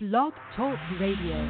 Blog Talk Radio.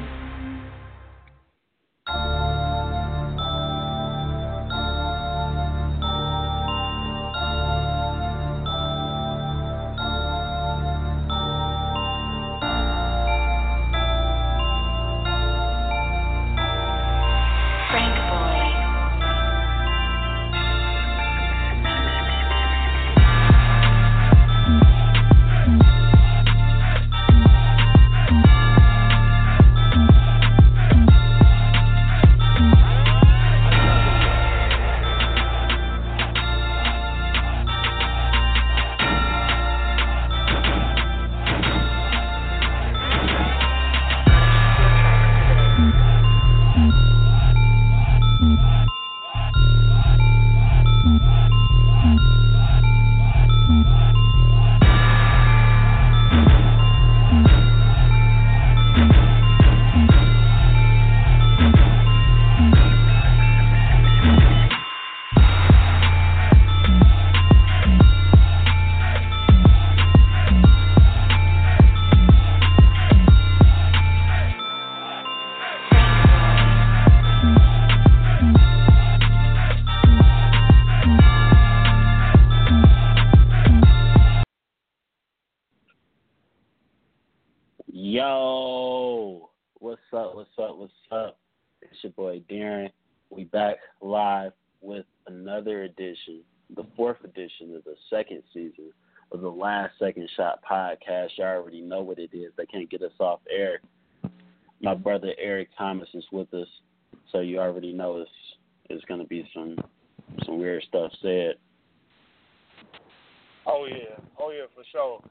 It's your boy Darren. We back live with another edition, the fourth edition of the second season of the Last Second Shot podcast. You already know what it is. They can't get us off air. My brother Eric Thomas is with us, so you already know it's it's gonna be some some weird stuff said. Oh yeah, oh yeah, for sure.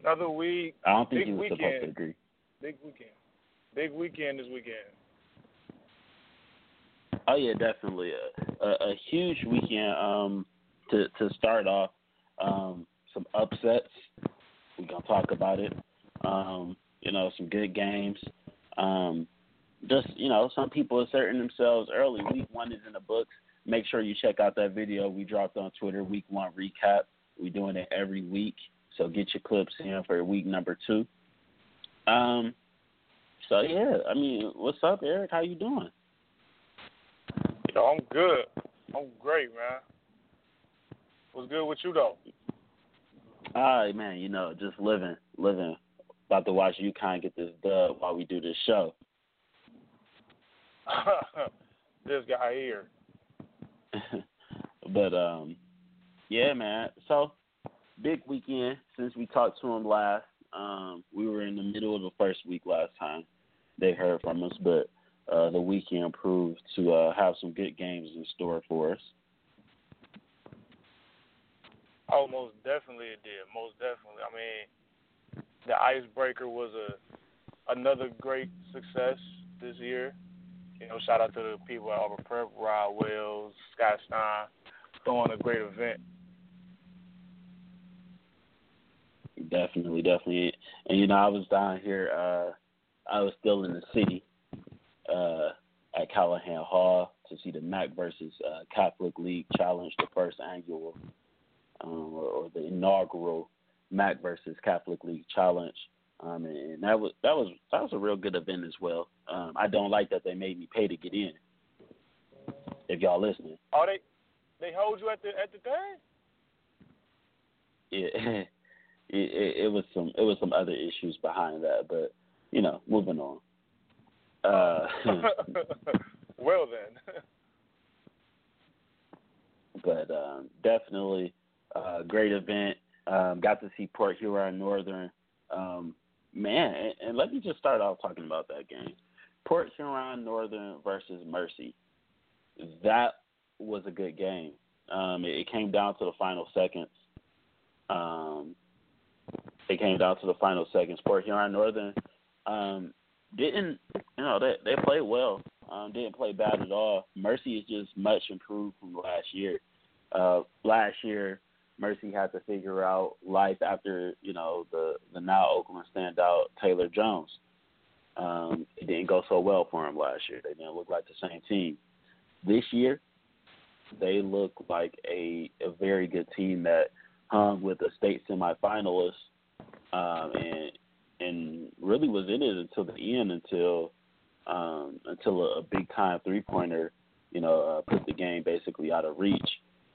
Another week, I don't think Big he was supposed to weekend. agree. big weekend, big weekend this weekend. Oh yeah, definitely a, a, a huge weekend. Um, to to start off, um, some upsets. We're gonna talk about it. Um, you know, some good games. Um, just you know, some people asserting themselves early. Week one is in the books. Make sure you check out that video we dropped on Twitter. Week one recap. We're doing it every week, so get your clips in for week number two. Um, so yeah, I mean, what's up, Eric? How you doing? Yo, I'm good. I'm great, man. What's good with you though? All right, man. You know, just living, living. About to watch you kind of get this dub while we do this show. this guy here. but um, yeah, man. So big weekend since we talked to him last. Um, we were in the middle of the first week last time they heard from us, but uh, the weekend proved to uh, have some good games in store for us. Oh, most definitely it did. Most definitely. I mean, the icebreaker was a another great success this year. You know, shout out to the people at Arbor Prep, Rod Wells, Scott Stein, throwing a great event. Definitely, definitely. And you know, I was down here. Uh, I was still in the city uh, at Calihan Hall to see the MAC versus uh, Catholic League Challenge, the first annual um, or, or the inaugural MAC versus Catholic League Challenge. Um, and, and that was that was that was a real good event as well. Um, I don't like that they made me pay to get in. If y'all listening, Oh, they they hold you at the at the thing? Yeah, it, it, it was some it was some other issues behind that, but you know, moving on. Uh, well then. but um, definitely a great event. Um, got to see Port Huron Northern. Um, man, and, and let me just start off talking about that game. Port Huron Northern versus Mercy. That was a good game. Um, it, it came down to the final seconds. Um, it came down to the final seconds. Port Huron Northern um, didn't, you know, they they played well. Um, didn't play bad at all. Mercy is just much improved from last year. Uh, last year, Mercy had to figure out life after you know the the now Oakland standout Taylor Jones. Um, it didn't go so well for him last year. They didn't look like the same team. This year, they look like a a very good team that hung with a state semifinalist um, and and really was in it until the end until um, until a, a big time three pointer, you know, uh, put the game basically out of reach.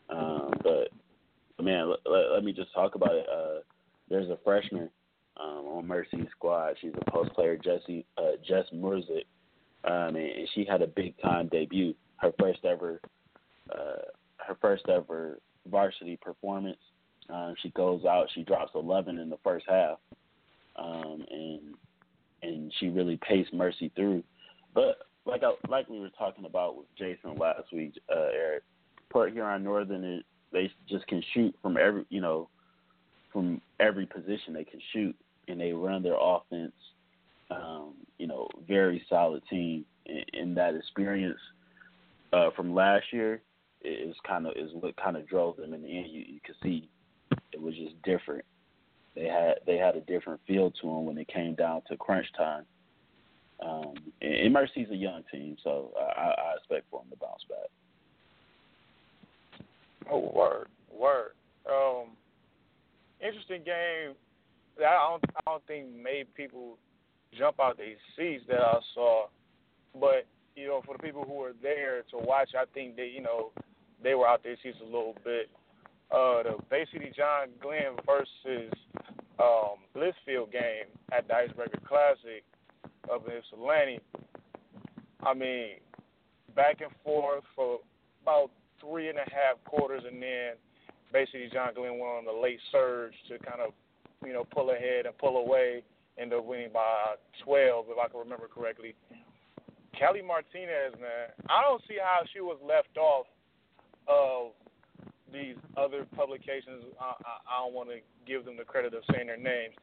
Um, but man, let, let, let me just talk about it. Uh, there's a freshman um, on Mercy's squad. She's a post player, Jessie uh, Jess Murzik, um, and, and she had a big time debut. Her first ever, uh, her first ever varsity performance. Um, she goes out, she drops 11 in the first half, um, and and she really paced Mercy through. But like I, like we were talking about with Jason last week, uh, Eric, Port Huron Northern is they just can shoot from every you know from every position they can shoot, and they run their offense. Um, you know, very solid team, in that experience uh, from last year is kind of is what kind of drove them in the end. You, you could see it was just different. They had they had a different feel to them when it came down to crunch time. Um, and, and Mercy's a young team, so I, I expect for them to bounce back. Oh, word, word. Um, interesting game. I don't, I don't think made people jump out their seats that I saw, but you know, for the people who were there to watch, I think they, you know, they were out their seats a little bit. Uh, the Bay City John Glenn versus um, Blissfield game at the Icebreaker Classic up in Ypsilanti. I mean, back and forth for about three and a half quarters, and then basically John Glenn went on the late surge to kind of, you know, pull ahead and pull away, end up winning by 12, if I can remember correctly. Kelly Martinez, man, I don't see how she was left off of these other publications. I, I, I don't want to give them the credit of saying their names.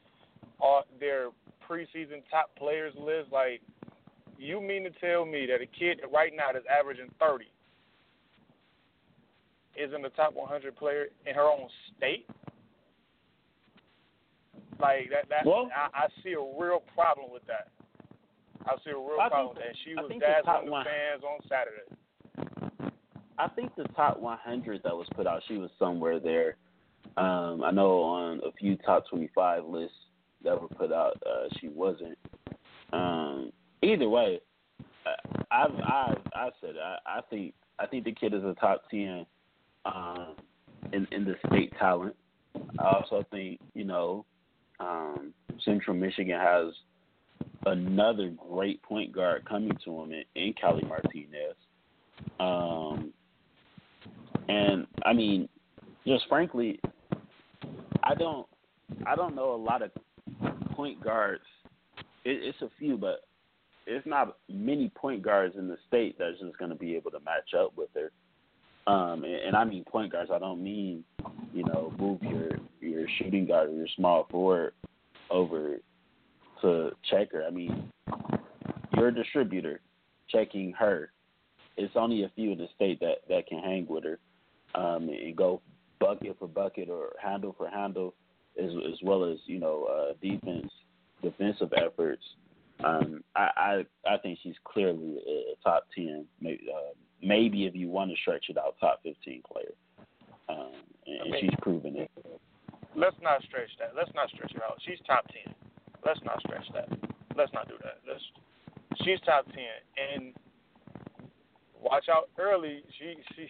Are their preseason top players list? Like, you mean to tell me that a kid right now that's averaging 30 is in the top 100 player in her own state? Like that, that well, I, I see a real problem with that. I see a real I problem with that. And she was dazzling the fans on Saturday. I think the top 100 that was put out, she was somewhere there. Um, I know on a few top 25 lists that were put out, uh, she wasn't. Um, either way, I've I've I said I, I think I think the kid is a top 10 um, in in the state talent. I also think you know um, Central Michigan has another great point guard coming to him in, in Kelly Martinez. Um, and I mean, just frankly, I don't I don't know a lot of point guards. It, it's a few, but it's not many point guards in the state that's just going to be able to match up with her. Um, and, and I mean point guards. I don't mean you know move your your shooting guard or your small forward over to check her. I mean you're distributor checking her. It's only a few in the state that that can hang with her um, and go bucket for bucket or handle for handle, as as well as you know uh, defense defensive efforts. Um, I, I I think she's clearly a top ten, maybe, uh, maybe if you want to stretch it out, top fifteen player, um, and, I mean, she's proven it. Let's not stretch that. Let's not stretch it out. She's top ten. Let's not stretch that. Let's not do that. Let's. She's top ten, and watch out early. She she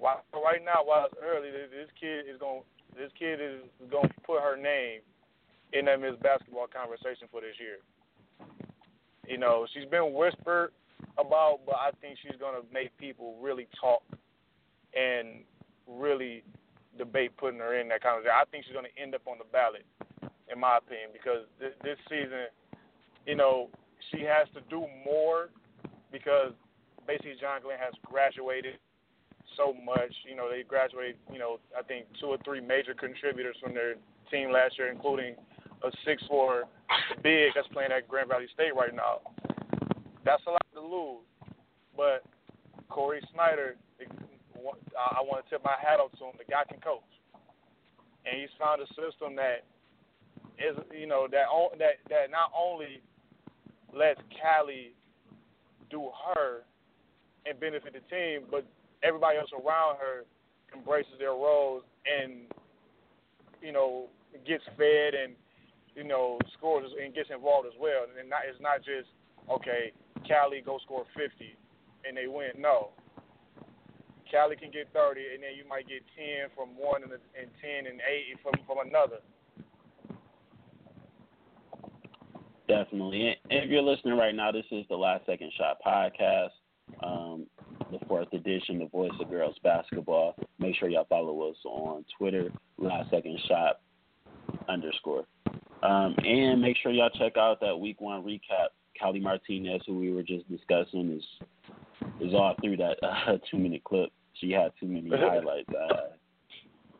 right now while it's early. This kid is going. This kid is going to put her name in that Miss Basketball conversation for this year. You know, she's been whispered about, but I think she's going to make people really talk and really debate putting her in that conversation. I think she's going to end up on the ballot, in my opinion, because this, this season, you know, she has to do more because basically John Glenn has graduated so much. You know, they graduated, you know, I think two or three major contributors from their team last year, including a six four big that's playing at Grand Valley State right now. That's a lot to lose. But Corey Snyder, I want to tip my hat off to him. The guy can coach, and he's found a system that is, you know, that that that not only lets Callie do her and benefit the team, but everybody else around her embraces their roles and you know gets fed and you know, scores and gets involved as well. And not, it's not just okay, Cali go score 50 and they win. No, Cali can get 30, and then you might get 10 from one and, and 10 and 8 from from another. Definitely. And if you're listening right now, this is the Last Second Shot podcast, um, fourth edition, the voice of girls basketball. Make sure y'all follow us on Twitter, Last Second Shot underscore. Um, and make sure y'all check out that week one recap. Cali Martinez, who we were just discussing, is is all through that uh, two minute clip. She had too many highlights. Uh,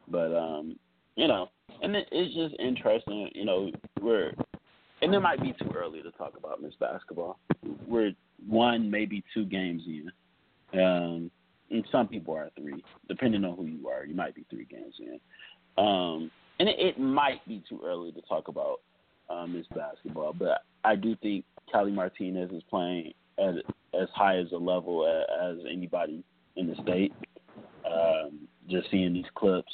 but um, you know, and it, it's just interesting. You know, we're and it might be too early to talk about Miss Basketball. We're one, maybe two games in. Um, and some people are three, depending on who you are. You might be three games in. Um, and it, it might be too early to talk about um, Basketball, but I do think Cali Martinez is playing at as high as a level as, as anybody in the state. Um, just seeing these clips,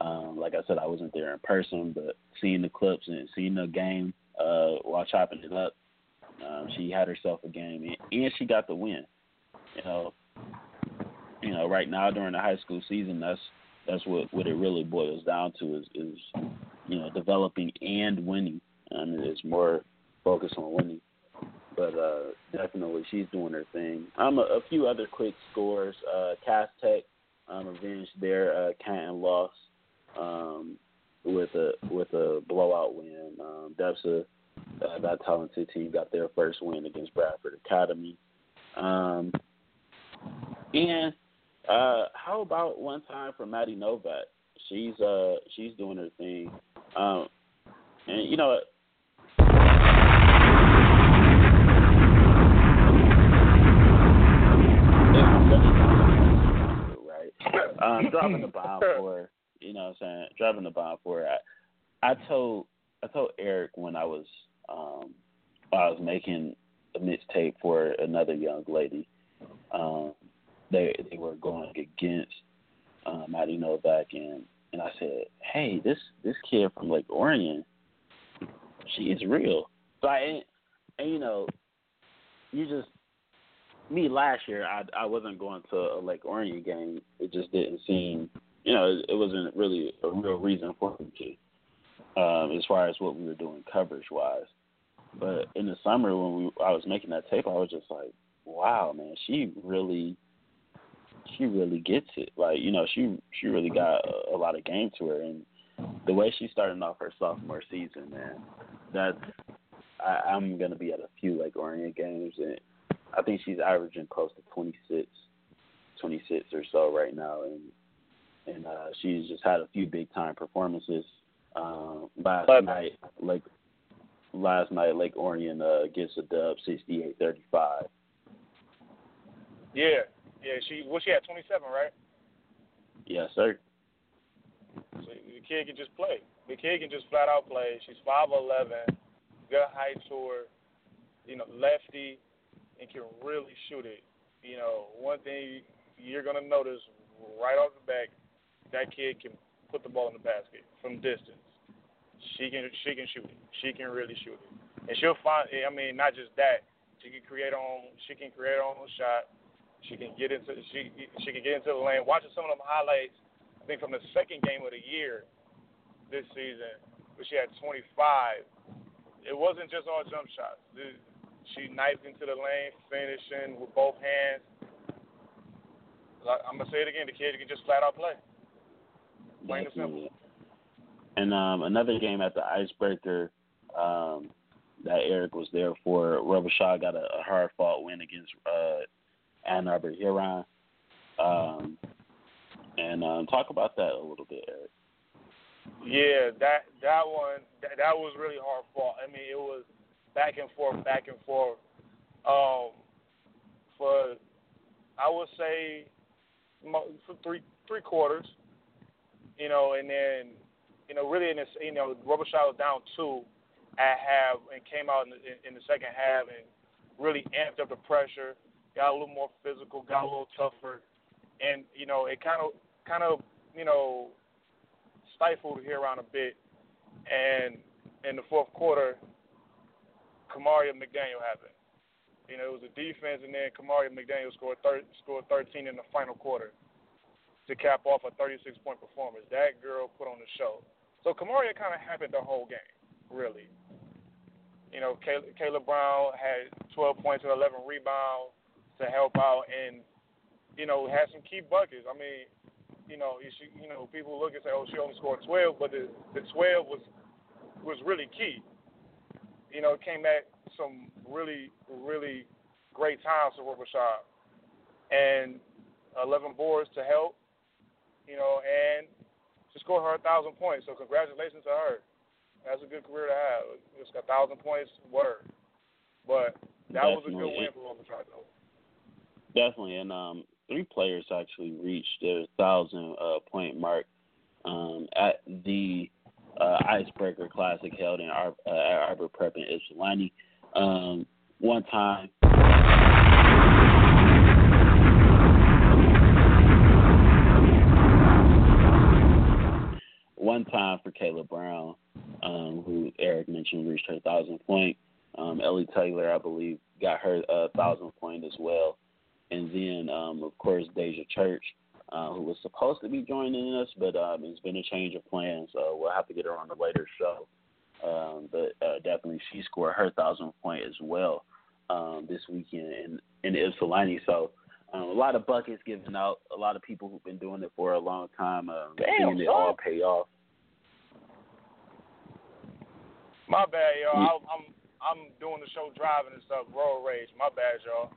um, like I said, I wasn't there in person, but seeing the clips and seeing the game uh, while chopping it up, um, she had herself a game, and, and she got the win. You know, you know, right now during the high school season, that's that's what what it really boils down to is is you know developing and winning, and it's more focused on winning but uh, definitely she's doing her thing. Um, a, a few other quick scores. Uh, Tech um, avenged their uh, Canton loss um, with a with a blowout win. Um, Depsa, uh, that talented team, got their first win against Bradford Academy. Um, and uh, how about one time for Maddie Novak? She's uh she's doing her thing. Um, and you know um, dropping the bomb for you know what I'm saying dropping the bomb for I, I told I told Eric when I was um I was making a mixtape for another young lady. Um they they were going against um Maddie Novak and and I said, Hey, this this kid from Lake Orion, she is real. So I and, and you know, you just me last year, I I wasn't going to a Lake Orion game. It just didn't seem, you know, it, it wasn't really a real reason for me to, um, as far as what we were doing coverage wise. But in the summer when we I was making that tape, I was just like, wow, man, she really, she really gets it. Like you know, she she really got a, a lot of game to her, and the way she's starting off her sophomore season, man, that's I, I'm gonna be at a few like Orion games and I think she's averaging close to 26, 26 or so right now, and and uh, she's just had a few big time performances. Um, last night, like last night, Lake Orion uh, gets a dub, 68-35. Yeah, yeah. She was she at 27, right? Yes, sir. So the kid can just play. The kid can just flat out play. She's 5'11", good height to her. You know, lefty and can really shoot it, you know, one thing you're gonna notice right off the back, that kid can put the ball in the basket from distance. She can she can shoot it. She can really shoot it, and she'll find. I mean, not just that. She can create on. She can create on a shot. She can get into. She she can get into the lane. Watching some of them highlights, I think from the second game of the year this season, where she had 25. It wasn't just all jump shots. She knifed into the lane, finishing with both hands. I'm gonna say it again: the kid can just flat out play. Plain and simple. And um, another game at the Icebreaker um, that Eric was there for. Robichaud got a, a hard fought win against uh, Ann Arbor Huron. Um, and um, talk about that a little bit, Eric. Yeah, that that one that, that was really hard fought. I mean, it was back and forth, back and forth. Um, for I would say for three three quarters, you know, and then you know really in this you know Robichaud was down two at half and came out in the, in the second half and really amped up the pressure, got a little more physical, got a little tougher, and you know it kind of kind of you know stifled Huron a bit, and in the fourth quarter, Kamaria McDaniel happened. You know, it was a defense, and then Kamaria McDaniel scored thir- scored 13 in the final quarter to cap off a 36 point performance. That girl put on the show. So Kamaria kind of happened the whole game, really. You know, Kayla Brown had 12 points and 11 rebounds to help out, and you know had some key buckets. I mean, you know, she, you know, people look and say, oh, she only scored 12, but the the 12 was was really key. You know, it came at some really, really great times for Robichaud. And 11 boards to help, you know, and to score her 1,000 points. So congratulations to her. That's a good career to have. It's 1,000 points, word. But that Definitely. was a good win for Robichaud, though. Definitely, and um, three players actually reached their thousand uh, point mark um, at the uh, Icebreaker Classic held in Ar- uh, at Arbor Prep in Ypsilanti. Um, one time. One time for Kayla Brown, um, who Eric mentioned reached her thousand point. Um, Ellie Taylor, I believe, got her uh, thousand point as well. And then, um, of course, Deja Church, uh, who was supposed to be joining us, but um, it's been a change of plans, so we'll have to get her on a later show. Um, but uh, definitely, she scored her thousand point as well um, this weekend in in Ypsilanti. So um, a lot of buckets given out. A lot of people who've been doing it for a long time, um, Damn, seeing it all pay off. My bad, y'all. Yeah. I'm I'm doing the show driving and stuff. Road rage. My bad, y'all.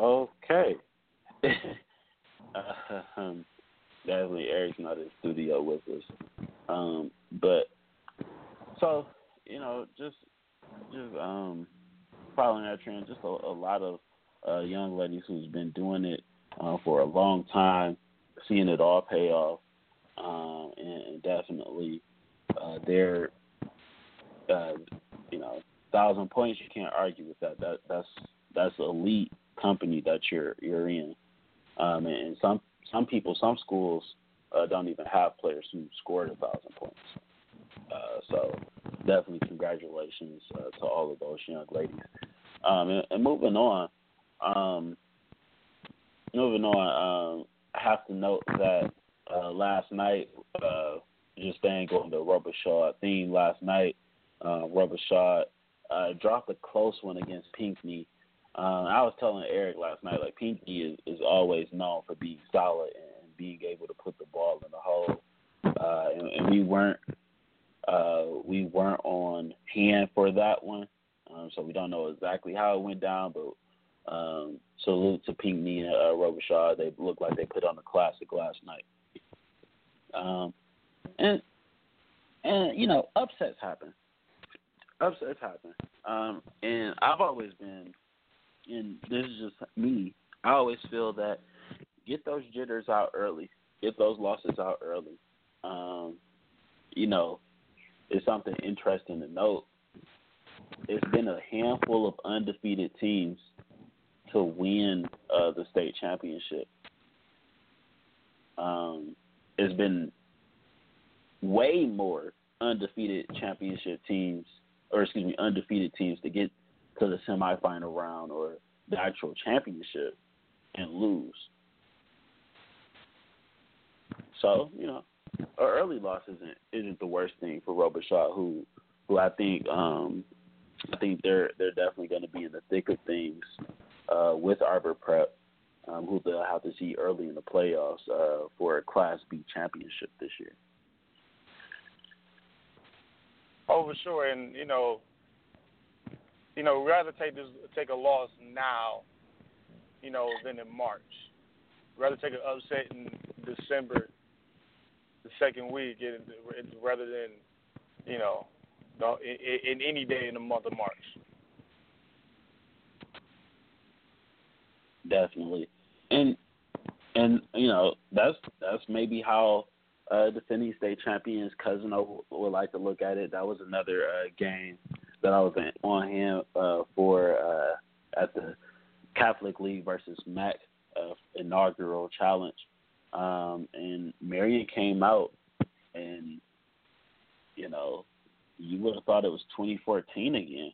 Okay. um, definitely Eric's not in studio with us. Um, but so, you know, just just um following that trend, just a, a lot of uh young ladies who's been doing it uh, for a long time, seeing it all pay off. Um and, and definitely uh they're uh you know, thousand points you can't argue with that. That that's that's elite company that you're you're in. Um, and, some some people, some schools uh, don't even have players who scored a thousand points. Uh, so definitely congratulations uh, to all of those young ladies. Um, and, and moving on, um, moving on, um, I have to note that uh, last night, uh, just staying on the Robichaud theme, last night, uh, Robichaud uh, dropped a close one against Pinckney. Um, I was telling Eric last night, like Pinckney is, is always known for being solid and being able to put the ball in the hole, uh, and, and we weren't uh, we weren't on hand for that one, um, so we don't know exactly how it went down. But um, salute to Pinckney and uh, Robichaud. They looked like they put on a classic last night. Um, and and you know upsets happen. Upsets happen. Um, and I've always been and this is just me. I always feel that get those jitters out early, get those losses out early. Um, you know, it's something interesting to note. It's been a handful of undefeated teams to win uh, the state championship. Um, it's been way more undefeated championship teams, or excuse me, undefeated teams to get to the semifinal round or the actual championship and lose. So you know, an early loss isn't isn't the worst thing for Robichaud, who who I think um, I think they're they're definitely going to be in the thick of things uh, with Arbor Prep, um, who they'll have to see early in the playoffs uh, for a Class B championship this year. Oh, for sure. And you know, you know, rather take this take a loss now, you know, than in March. Rather take an upset in December, the second week, rather than, you know, no, in, any day in the month of March. Definitely, and and you know that's that's maybe how uh, defending state champions Cousino would like to look at it. That was another uh, game that I was on him uh, for uh, at the Catholic League versus Mac uh, inaugural challenge, um, and Marian came out and you know, you would have thought it was 2014 again.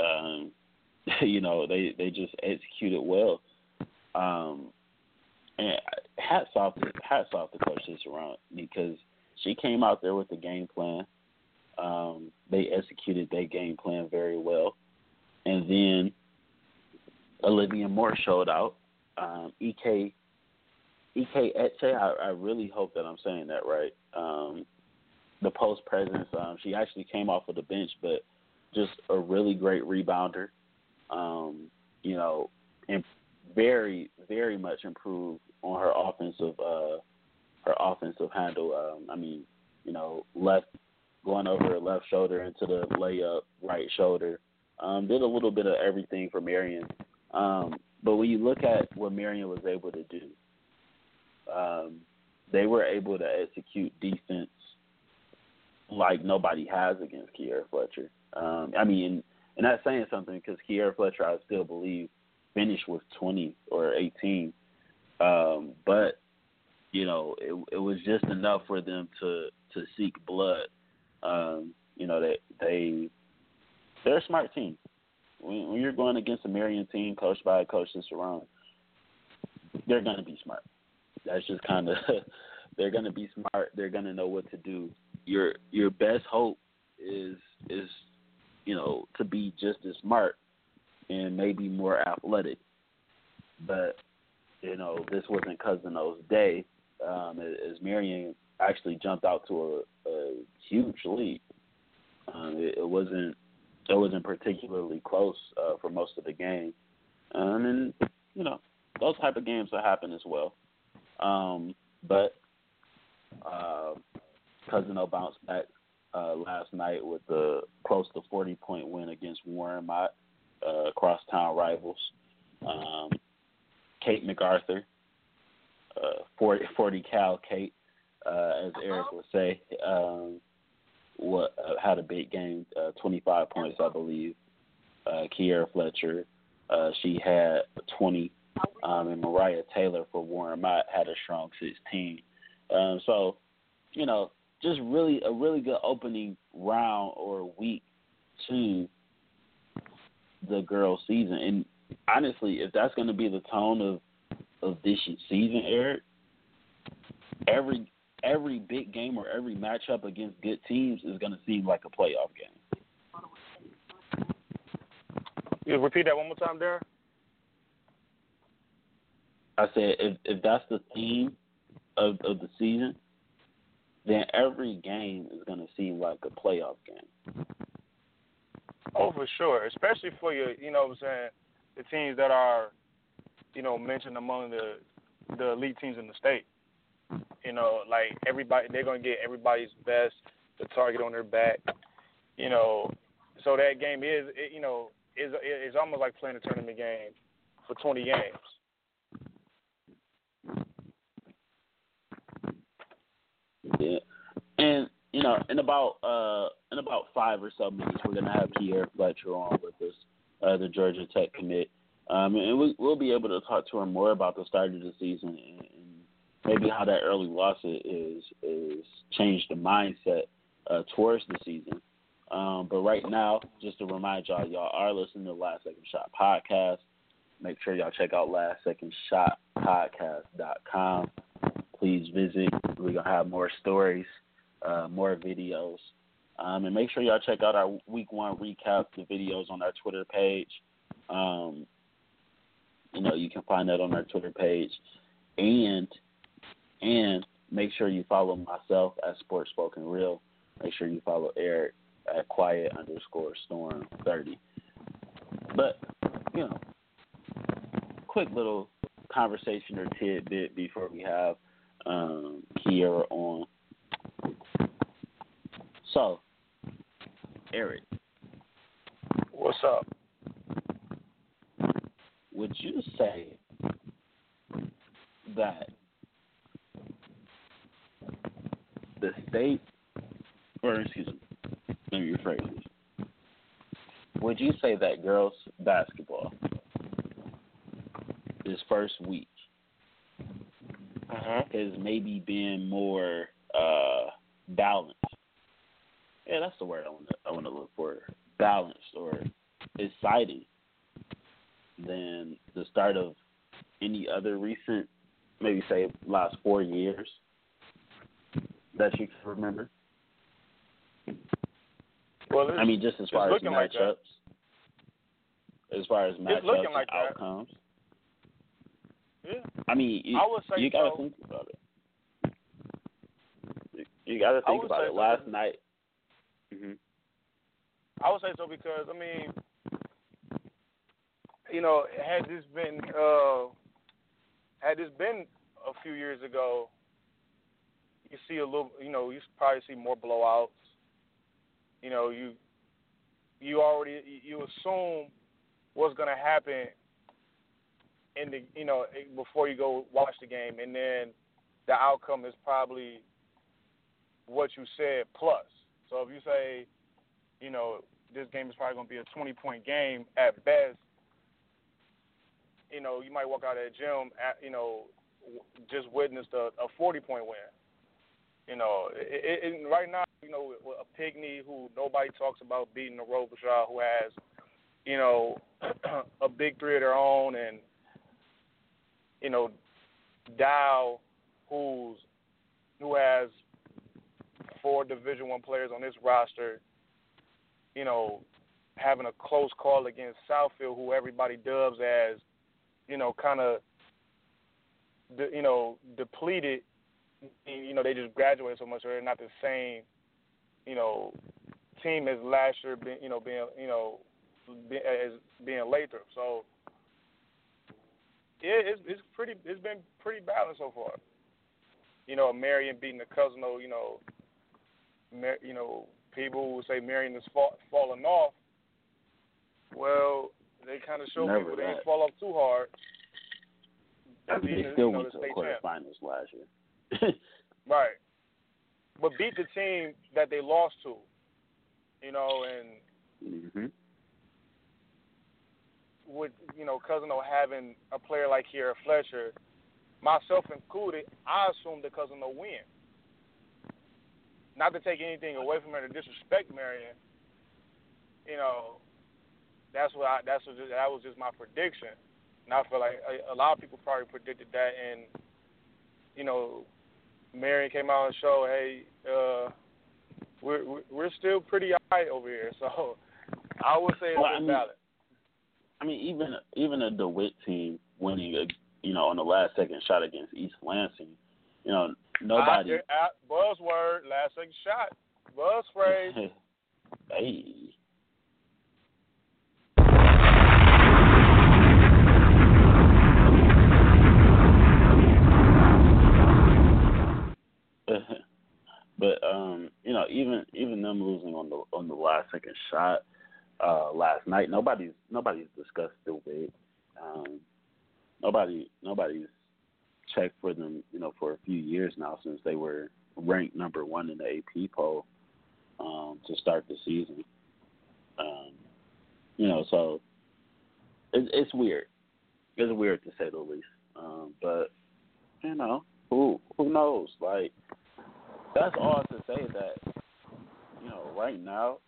Um, you know, they they just executed well. Um, and hats off hats off to Coach Cicerone because she came out there with the game plan. Um, they executed their game plan very well, and then Olivia Moore showed out. Um, Ek Ek Eche, I, I really hope that I'm saying that right. Um, the post presence, um, she actually came off of the bench, but just a really great rebounder. Um, you know, and very, very much improved on her offensive, uh, her offensive handle. Um, I mean, you know, left going over her left shoulder into the layup, right shoulder. Um, did a little bit of everything for Marian. Um, but when you look at what Marian was able to do, um, they were able to execute defense like nobody has against Kierra Fletcher. Um, I mean, and that's saying something because Kierra Fletcher, I still believe, finished with 20 or 18. Um, but you know, it, it was just enough for them to to seek blood. Um, you know, they they they're a smart team. When, when you're going against a Marian team coached by a coach Cicerone, they're going to be smart. That's just kind of they're going to be smart. They're going to know what to do. Your your best hope is is you know to be just as smart and maybe more athletic. But you know this wasn't Cousino's day. Um, as Marian actually jumped out to a, a huge lead. Um, it, it wasn't it wasn't particularly close uh, for most of the game, um, and you know those type of games will happen as well. Um, but uh, Cousino bounced back uh, last night with a close to 40 point win against Warren Mott, uh, crosstown rivals. Um, Kate MacArthur, uh, 40, 40 cal Kate, uh, as Eric would say, um, what uh, had a big game, uh, 25 points, I believe. Uh, Kierra Fletcher, uh, she had 20 um, and Mariah Taylor for Warren Mott had a strong 16. Um, so, you know, just really a really good opening round or week to the girls' season. And honestly, if that's going to be the tone of of this season, Eric, every every big game or every matchup against good teams is going to seem like a playoff game. You repeat that one more time, Darren. I said if if that's the theme of of the season, then every game is going to seem like a playoff game. Oh, for sure, especially for your, you know, what I'm saying the teams that are, you know, mentioned among the the elite teams in the state. You know, like everybody, they're gonna get everybody's best, the target on their back. You know, so that game is, it, you know, is is almost like playing a tournament game for 20 games. Yeah, and you know, in about uh in about five or so minutes, we're gonna have Kierra Fletcher on with us, uh, the Georgia Tech commit, um, and we, we'll be able to talk to her more about the start of the season and maybe how that early loss is is changed the mindset uh, towards the season. Um, but right now, just to remind y'all, y'all are listening to Last Second Shot podcast. Make sure y'all check out LastSecondShotPodcast.com please visit. We're gonna have more stories, uh, more videos, um, and make sure y'all check out our week one recap, the videos on our Twitter page. Um, you know, you can find that on our Twitter page, and and make sure you follow myself at Sports Spoken Real. Make sure you follow Eric at Quiet underscore Storm thirty. But you know, quick little conversation or tidbit before we have um, Kierra on. So, Eric. What's up? Would you say that the state, or excuse me, let me rephrase this. Would you say that girls basketball, this first week, Mhm. is maybe been more uh balanced. Yeah, that's the word I want to I want to look for. Balanced or exciting than the start of any other recent, maybe say last four years that you can remember. Well, I mean, just as far as looking like matchups, as far as matchups like outcomes. yeah. I mean, you, I would say you got to so. think about it. You, you got to think about it. so. Last night. hmm I would say so because I mean, you know, had this been uh, had this been a few years ago, you see a little, you know, you probably see more blowouts. You know, you you already you assume what's gonna happen in the you know eh, before you go watch the game, and then the outcome is probably what you said plus. So if you say, you know, this game is probably going to be a 20 point game at best. You know, you might walk out of the gym, at, you know, just witnessed a, a 40 point win. You know, it, it, right now, you know, a Pinckney who nobody talks about beating the Robichaud, who has, you know, a big three of their own, and you know, Dow, who's who has four Division One players on his roster you know, having a close call against Southfield, who everybody dubs as, you know, kind of, you know, depleted. You know, they just graduated so much, or they're not the same, you know, team as last year. Being, you know, being, you know, be, as being Lathrop. So, yeah, it's it's pretty. It's been pretty balanced so far. You know, Marian beating the Cousino. You know, Mar- you know, people who say Marian is fall, falling off. Well, they kind of show Never people they that. didn't fall off too hard. I mean, they still you know, went the to the quarterfinals last year. Right. But beat the team that they lost to. You know, and hmm with you know Cousino having a player like Kierra Fletcher, myself included, I assumed that Cousino win. Not to take anything away from her to disrespect Marian, you know, that's what I that's what that was just my prediction. And I feel like a, a lot of people probably predicted that, and you know, Marian came out and showed, hey, uh, we're we're- still pretty high over here. So I would say it's Well, I mean, valid. I mean, even even a DeWitt team winning, a, you know, on the last second shot against East Lansing, you know, nobody. I, I, buzzword, last second shot. Buzz phrase. hey. But um, you know, even even them losing on the on the last second shot uh last night, nobody's nobody's discussed DeWitt. Um, nobody nobody's checked for them, you know, for a few years now since they were ranked number one in the AP poll um, to start the season. Um, you know, so it's it's weird. It's weird to say the least. Um, but you know, who who knows? Like that's all to say that you know, right now,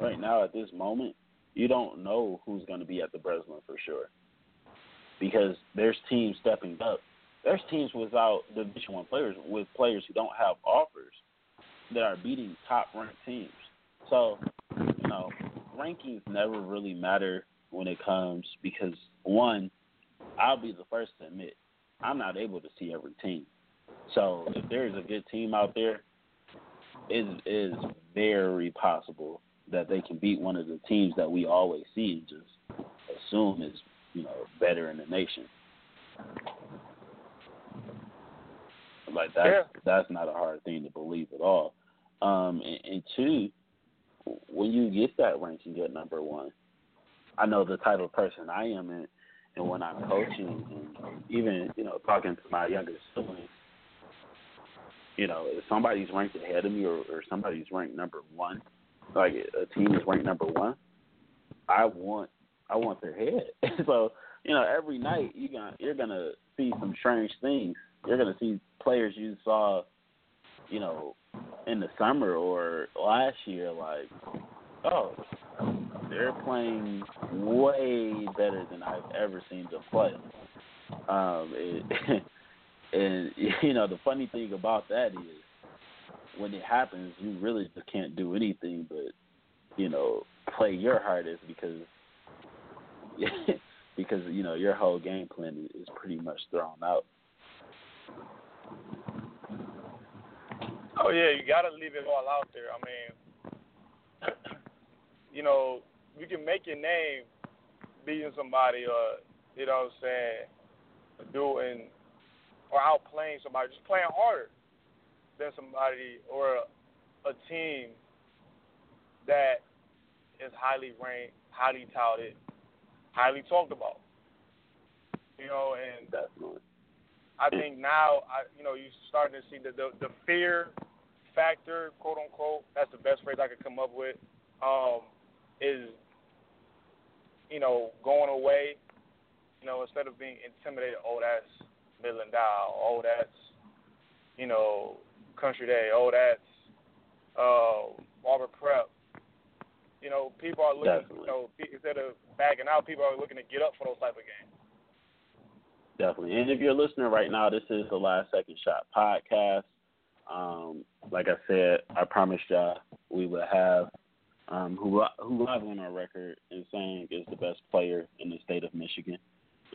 right now at this moment, you don't know who's going to be at the Breslin for sure because there's teams stepping up. There's teams without Division One players with players who don't have offers that are beating top ranked teams. So, you know, rankings never really matter when it comes because one, I'll be the first to admit I'm not able to see every team. So if there's a good team out there, it is very possible that they can beat one of the teams that we always see and just assume is you know better in the nation. Like that's Yeah. that's not a hard thing to believe at all. Um, and, and two, when you get that ranking at number one, I know the type of person I am, and and when I'm coaching, and even you know talking to my younger siblings, you know if somebody's ranked ahead of me or, or somebody's ranked number one, like a team is ranked number one, I want I want their head. so you know every night you gonna you're gonna see some strange things you're gonna see players you saw, you know, in the summer or last year, like, oh, they're playing way better than I've ever seen them play. Um, it, and you know, the funny thing about that is when it happens, you really just can't do anything but, you know, play your hardest because because you know your whole game plan is pretty much thrown out. Oh yeah, you gotta leave it all out there. I mean, you know, you can make your name beating somebody, or you know what I'm saying, doing or outplaying somebody, just playing harder than somebody or a, a team that is highly ranked, highly touted, highly talked about. You know, and Definitely. I think now, I you know, you're starting to see the the, the fear factor, quote unquote. That's the best phrase I could come up with. Um, is you know going away. You know, instead of being intimidated, oh that's Midland Dow, oh that's you know Country Day, oh that's uh, Prep. You know, people are looking. Definitely. You know, instead of backing out, people are looking to get up for those type of games. Definitely. And if you're listening right now, this is the Last Second Shot podcast. Um, like I said, I promised y'all we would have um, who who I've on our record in saying is the best player in the state of Michigan.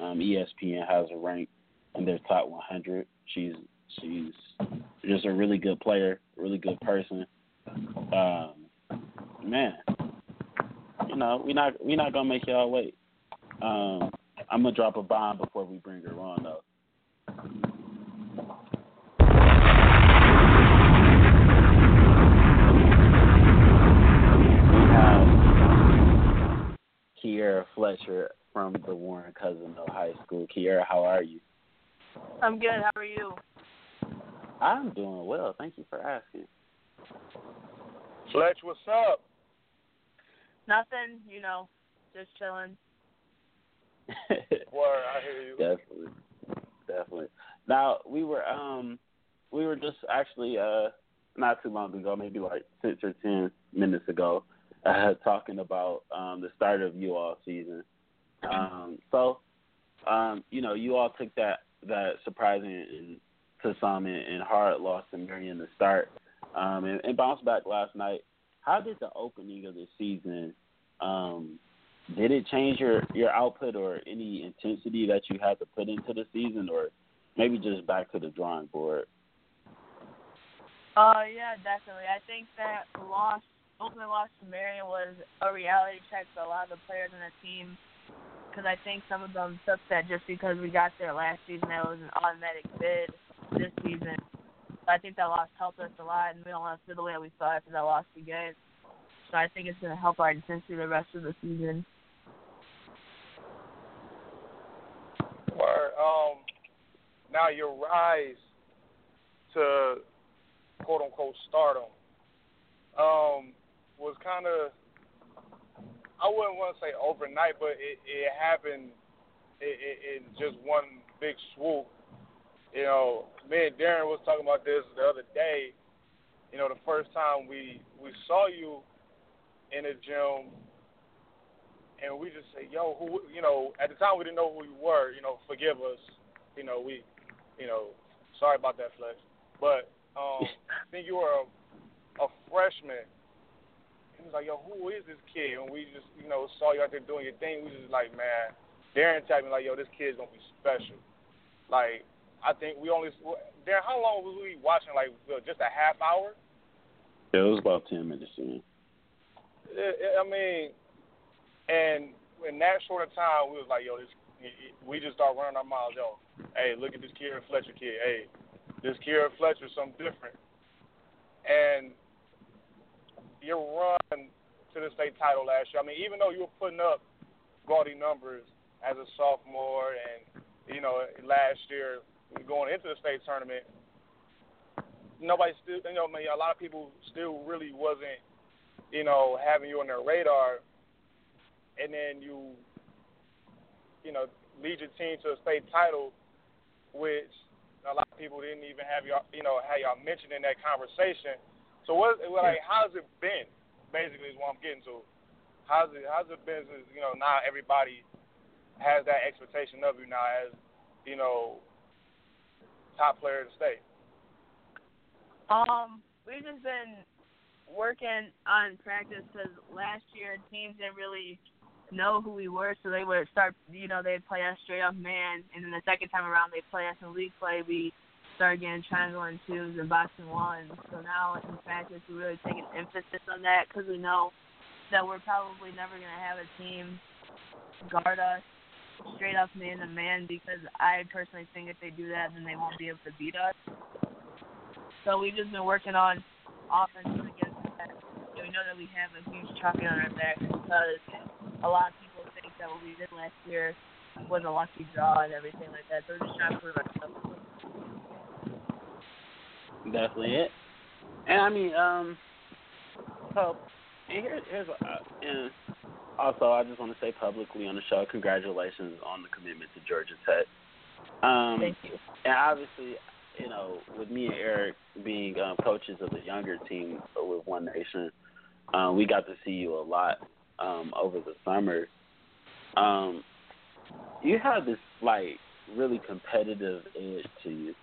Um, ESPN has her ranked in their top 100. She's she's just a really good player, really good person. Um, man, you know we're not we're not gonna make y'all wait. Um, I'm gonna drop a bomb before we bring her on though. Kierra Fletcher from the Warren Cousino High School. Kierra, how are you? I'm good. How are you? I'm doing well. Thank you for asking. Fletch, what's up? Nothing. You know, just chilling. Word, I hear you. definitely, definitely. Now we were um we were just actually uh not too long ago, maybe like six or ten minutes ago, uh, talking about um the start of you all season. Um, so um you know you all took that that surprising and to some and, and hard loss to Marian the start um and, and bounced back last night. How did the opening of the season um did it change your your output or any intensity that you had to put into the season or maybe just back to the drawing board Uh, yeah, definitely. I think that loss, ultimate loss to Marian was a reality check for a lot of the players on the team. Because I think some of them took that just because we got there last season, that was an automatic bid this season. So I think that loss helped us a lot, and we don't want to feel the way we felt after that loss again. So I think it's going to help our intensity the rest of the season. Word. Um, now your rise to quote unquote stardom um, was kind of I wouldn't want to say overnight, but it, it happened in, in just one big swoop. You know, me and Darren was talking about this the other day. You know, the first time we we saw you in a gym, and we just say, "Yo, who?" You know, at the time we didn't know who you were. You know, forgive us. You know, we, you know, sorry about that, Fletch. But um, I think you were a, a freshman. He was like, "Yo, who is this kid?" And we just, you know, saw you out there doing your thing. We was just like, "Man." Darren tapped me like, "Yo, this kid's gonna be special." Like, I think we only Darren. How long was we watching? Like, just a half hour? yeah, it was about ten minutes in. I mean, and in that short of time, we was like, yo, this. We just start running our mouths, yo. Hey, look at this Kierra Fletcher kid. Hey, this Kierra Fletcher something different. And your run to the state title last year. I mean, even though you were putting up gaudy numbers as a sophomore, and you know, last year going into the state tournament, nobody still, you know, I mean, a lot of people still really wasn't you know, having you on their radar, and then you, you know, lead your team to a state title, which a lot of people didn't even have y'all, you know, have y'all mentioned in that conversation. So what, like, how's it been? Basically, is what I'm getting to. How's it, how's it been? Since, you know, now everybody has that expectation of you now as, you know, top player of the state. Um, we've just been working on practice because last year teams didn't really know who we were, so they would start, you know, they'd play us straight up man, and then the second time around they play us in league play. We started getting triangle and twos and boxing ones. So now in practice, we really take an emphasis on that because we know that we're probably never going to have a team guard us straight up man to man because I personally think if they do that, then they won't be able to beat us. So we've just been working on offense against that. We know that we have a huge target on our back because a lot of people think that what we did last year was a lucky draw and everything like that. So we're just trying to prove ourselves. Definitely it. And I mean, um, so and here, here's uh, and also I just want to say publicly on the show, congratulations on the commitment to Georgia Tech. Um, Thank you. And obviously, you know, with me and Eric being um, coaches of the younger team with One Nation, um, we got to see you a lot um, over the summer. Um, you have this like really competitive edge to you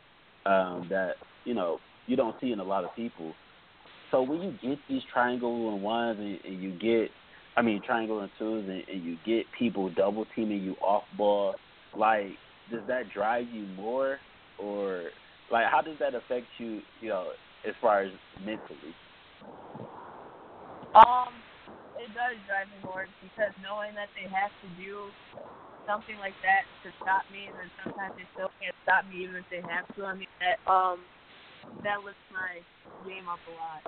um, that you know you don't see in a lot of people. So when you get these triangle and ones and, and you get, I mean triangle and twos and, and you get people double teaming you off ball, like does that drive you more or like how does that affect you, you know, as far as mentally? Um, it does drive me more because knowing that they have to do something like that to stop me, and then sometimes they still can't stop me even if they have to. I mean that um that lifts my game up a lot.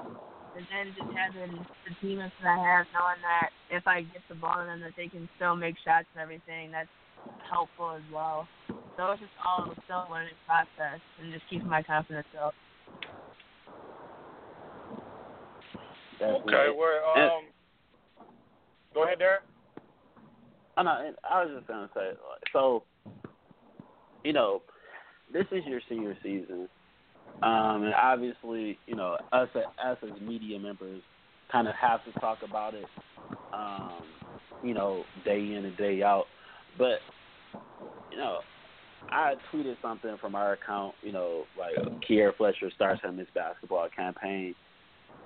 And then just having the teammates that I have, knowing that if I get the ball in them, that they can still make shots and everything, that's helpful as well. So it's just all still a learning process and just keeping my confidence up. Okay, well, um, go ahead, Derek. I know. I was just gonna say, so you know, this is your senior season, um, and obviously, you know, us us as media members kind of have to talk about it, um, you know, day in and day out. But you know, I tweeted something from our account, you know, like Kierra Fletcher starts her Miss Basketball campaign.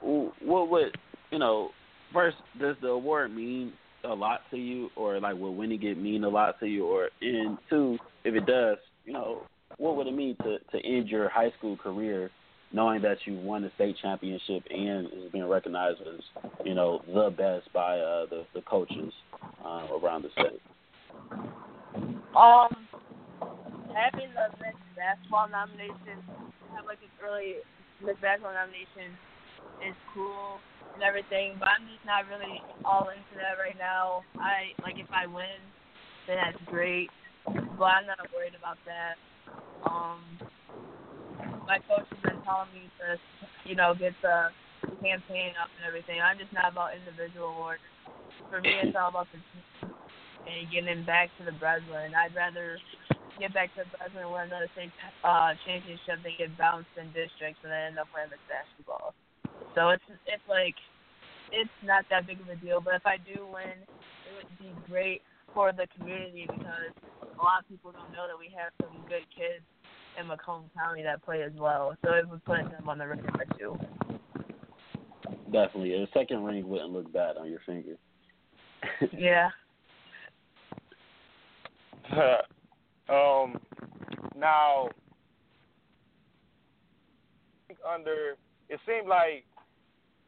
What would you know? First, does the award mean a lot to you, or like will winning it mean a lot to you, or and two, if it does, you know, what would it mean to to end your high school career knowing that you won the state championship and is being recognized as you know the best by uh, the the coaches uh, around the state? Um, having the Miss Basketball nomination, have like an early Miss Basketball nomination is cool and everything, but I'm just not really all into that right now. I like if I win, then that's great, but I'm not worried about that. Um, my coach has been telling me to, you know, get the campaign up and everything. I'm just not about individual awards. For me, it's all about the team and getting back to the Breslin. I'd rather get back to Breslin and win another state uh, championship than get bounced in districts and then end up playing the basketball. So it's it's like it's not that big of a deal. But if I do win, it would be great for the community because a lot of people don't know that we have some good kids in Macomb County that play as well. So it would put them on the radar too. Definitely, a second ring wouldn't look bad on your finger. yeah. um. Now, under it seemed like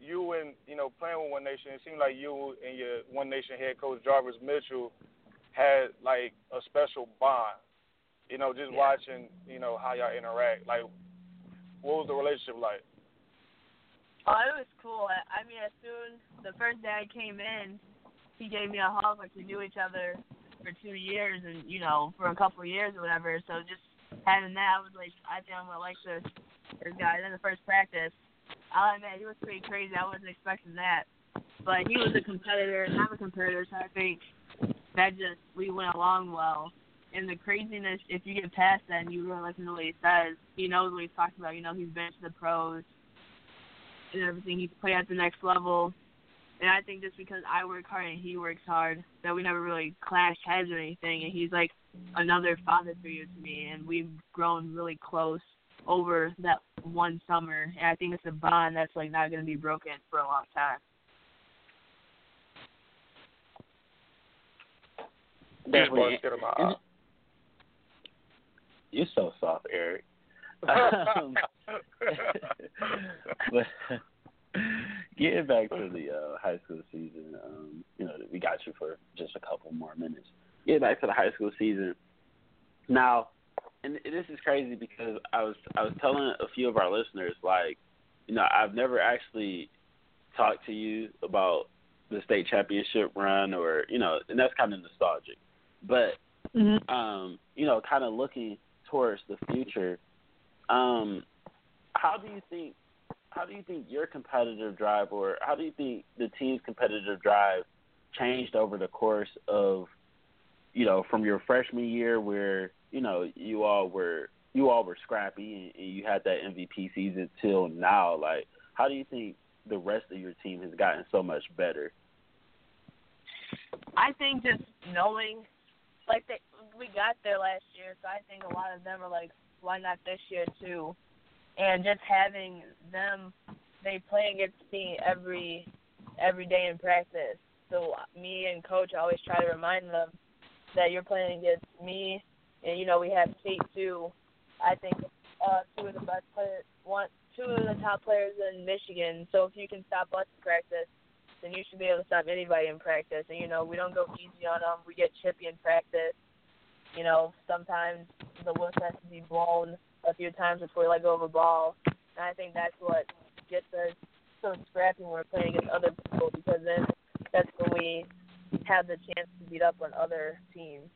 you and you know playing with One Nation, it seemed like you and your One Nation head coach Jarvis Mitchell had like a special bond. You know, just yeah. watching you know how y'all interact. Like, what was the relationship like? Oh, it was cool. I mean, as soon the first day I came in, he gave me a hug like we knew each other for two years and you know for a couple of years or whatever. So just having that, I was like, I think I'm gonna like this this guy. Then the first practice, oh, I'll admit he was pretty crazy. I wasn't expecting that, but he was a competitor, and I'm a competitor, so I think that just we went along well. And the craziness, if you get past that and you really listen to what he says, he knows what he's talking about. You know, he's been to the pros and everything. He's played at the next level. And I think just because I work hard and he works hard, that we never really clashed heads or anything. And he's like another father figure to me, and we've grown really close over that one summer. And I think it's a bond that's like not going to be broken for a long time. You're so soft, Eric. Um, but getting back to the uh, high school season, um, you know, we got you for just a couple more minutes. Getting back to the high school season. Now, and this is crazy because I was I was telling a few of our listeners like, you know, I've never actually talked to you about the state championship run or you know, and that's kind of nostalgic. But mm-hmm. um, you know, kind of looking towards the future, um, how do you think how do you think your competitive drive or how do you think the team's competitive drive changed over the course of you know from your freshman year where you know you all were you all were scrappy and, and you had that MVP season till now like how do you think the rest of your team has gotten so much better I think just knowing like they we got there last year so I think a lot of them are like why not this year too and just having them they play against me every every day in practice. So me and coach always try to remind them that you're playing against me, and you know we have Tate too. I think uh, two of the best players, one, two of the top players in Michigan. So if you can stop us in practice, then you should be able to stop anybody in practice. And you know we don't go easy on them. We get chippy in practice. You know sometimes the whistle has to be blown a few times before we let go of a ball. And I think that's what gets us so scrappy when we're playing against other people because then that's when we have the chance to beat up on other teams.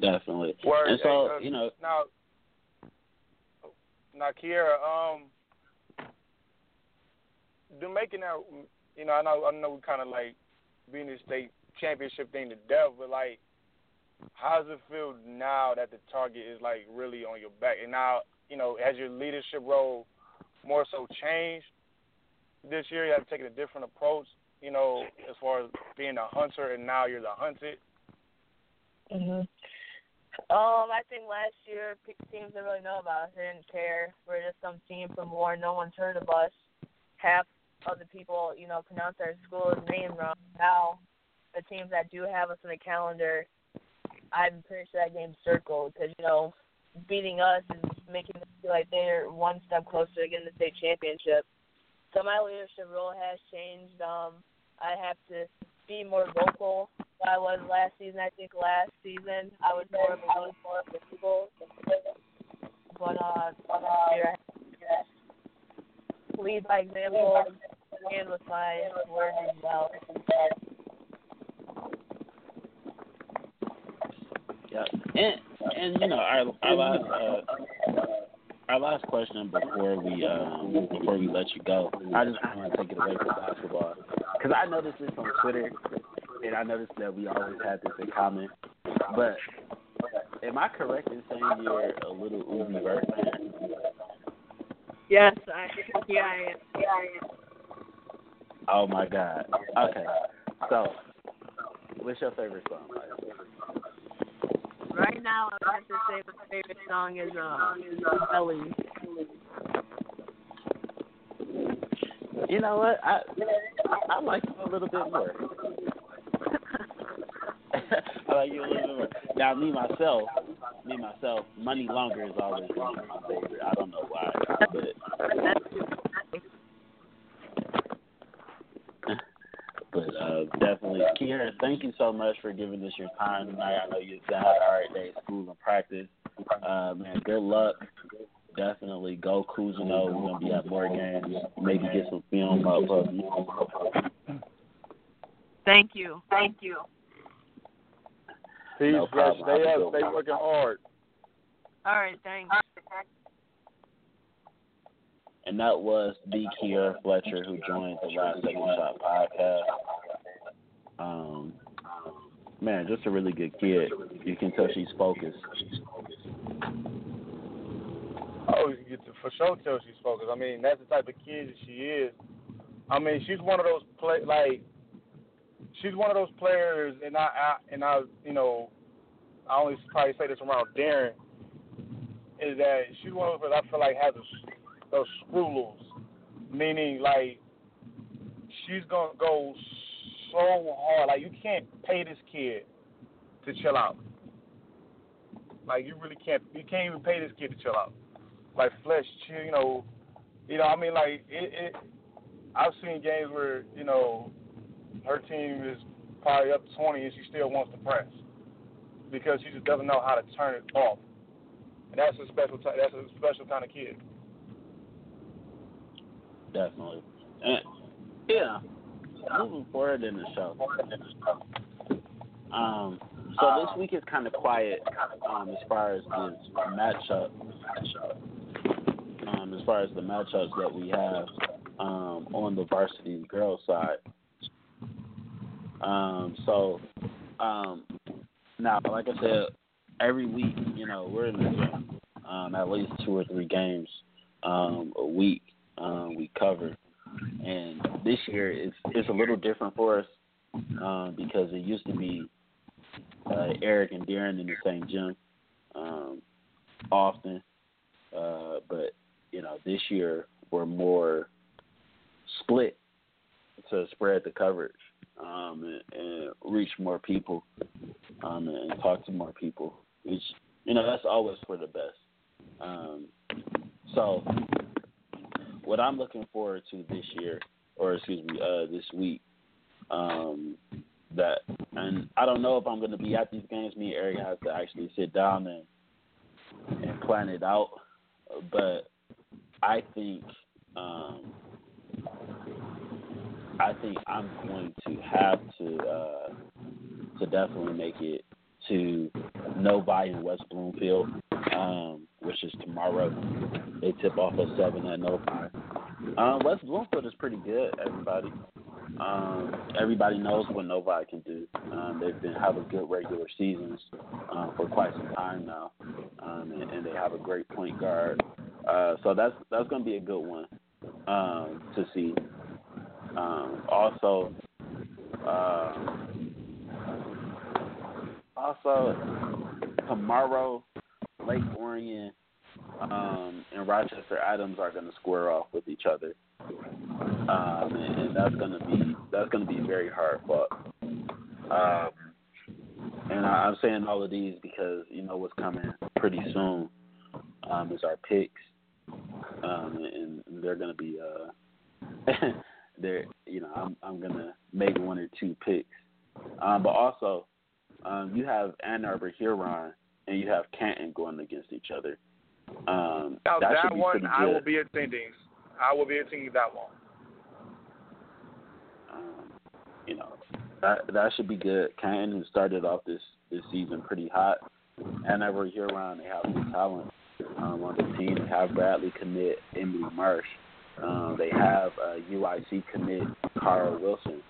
Definitely. Word, and so, uh, you know, now, now, Kierra, um, do making that you know, I know I know we kind of like being the state championship thing to death, but like, how does it feel now that the target is like really on your back? And now, you know, has your leadership role more so changed this year? You have taken a different approach, you know, as far as being a hunter, and now you're the hunted. Mhm. Um, I think last year teams didn't really know about us. They didn't care. We're just some team from Warren. No one's heard of us. Half other people, you know, pronounce our school's name wrong. Now, the teams that do have us on the calendar, I'm pretty sure that game's circled because you know, beating us is making them feel like they're one step closer to getting the state championship. So my leadership role has changed. Um, I have to be more vocal than I was last season. I think last season I was more of a more people. But uh, uh, lead by example and with my words as well. Yeah, and and you know our our last uh, our last question before we um, before we let you go, I just want to take it away from basketball because I noticed this on Twitter, and I noticed that we always had this in common. But am I correct in saying you're a Lil Uzi Vert? Yes, I yeah I am. Yeah, I am. Oh my God. Okay. So, what's your favorite song? Right now, I have to say my favorite song is uh, Belly. You know what? I I like you a little bit more. I like you a little bit more. Now, me myself, me myself, Money Longer is always my favorite. I don't know why, but But uh, definitely, Kierra, thank you so much for giving us your time tonight. I know you've had a hard day at school and practice. Uh, man, good luck. Definitely go Cousino. We're gonna be at more games. Maybe get some film up of. Thank you. Thank you. Peace, No problem. Stay Have a up. good Stay one. working hard. All right. Thanks. and that was the Kierra Fletcher who joined the Last Second Shot podcast. Um, man, just a really good kid. You can tell she's focused. Oh, you get to for sure tell she's focused. I mean, that's the type of kid that she is. I mean, she's one of those play like she's one of those players, and I, I and I, you know, I only probably say this around Darren, is that she's one of those I feel like has those, those screw loose, meaning like she's gonna go so hard. Like you can't pay this kid to chill out. Like you really can't. You can't even pay this kid to chill out. Like Fletch, chill. You know, you know. I mean, like it. it I've seen games where you know her team is probably up 20 and she still wants to press because she just doesn't know how to turn it off. And that's a special. That's a special kind of kid. Definitely. And, yeah. Moving forward in the show. Um, so this week is kind of quiet um, as far as the matchup. Um, as far as the matchups that we have um, on the varsity girls side. Um, so um, now, like I said, every week, you know, we're in the gym. Um, at least two or three games um, a week um, we cover. And this year it's it's a little different for us um, because it used to be uh, Eric and Darren in the same gym um, often, uh, but you know this year we're more split to spread the coverage um, and, and reach more people um, and talk to more people. Which you know that's always for the best. Um, so what I'm looking forward to this year, or excuse me, uh, this week, um, that and I don't know if I'm going to be at these games. Me and Eric has to actually sit down and and plan it out, but I think um, I think I'm going to have to uh, to definitely make it to Novi in West Bloomfield, um, which is tomorrow. They tip off at seven at Novi. Um, West Bloomfield is pretty good. Everybody, um, everybody knows what Novi can do. Um, they've been having good regular seasons um, for quite some time now, um, and, and they have a great point guard. Uh, so that's that's going to be a good one um, to see. Um, also, uh, also tomorrow, Lake Orion um, and Rochester Adams are going to square off with each other, um, and, and that's going to be that's going to be very hard fought. Um, and I, I'm saying all of these because you know what's coming pretty soon um, is our picks, um, and they're going to be uh, they're you know I'm I'm going to make one or two picks, um, but also um, you have Ann Arbor Huron and you have Canton going against each other. Um, Now that, that, one, I will be attending. I will be attending that one. Um, you know, that that should be good. Canton has started off this this season pretty hot. Ann Arbor Huron, they have some talent um, on the team. They have Bradley commit Emily Marsh. Um, they have uh, UIC commit Carl Wilson.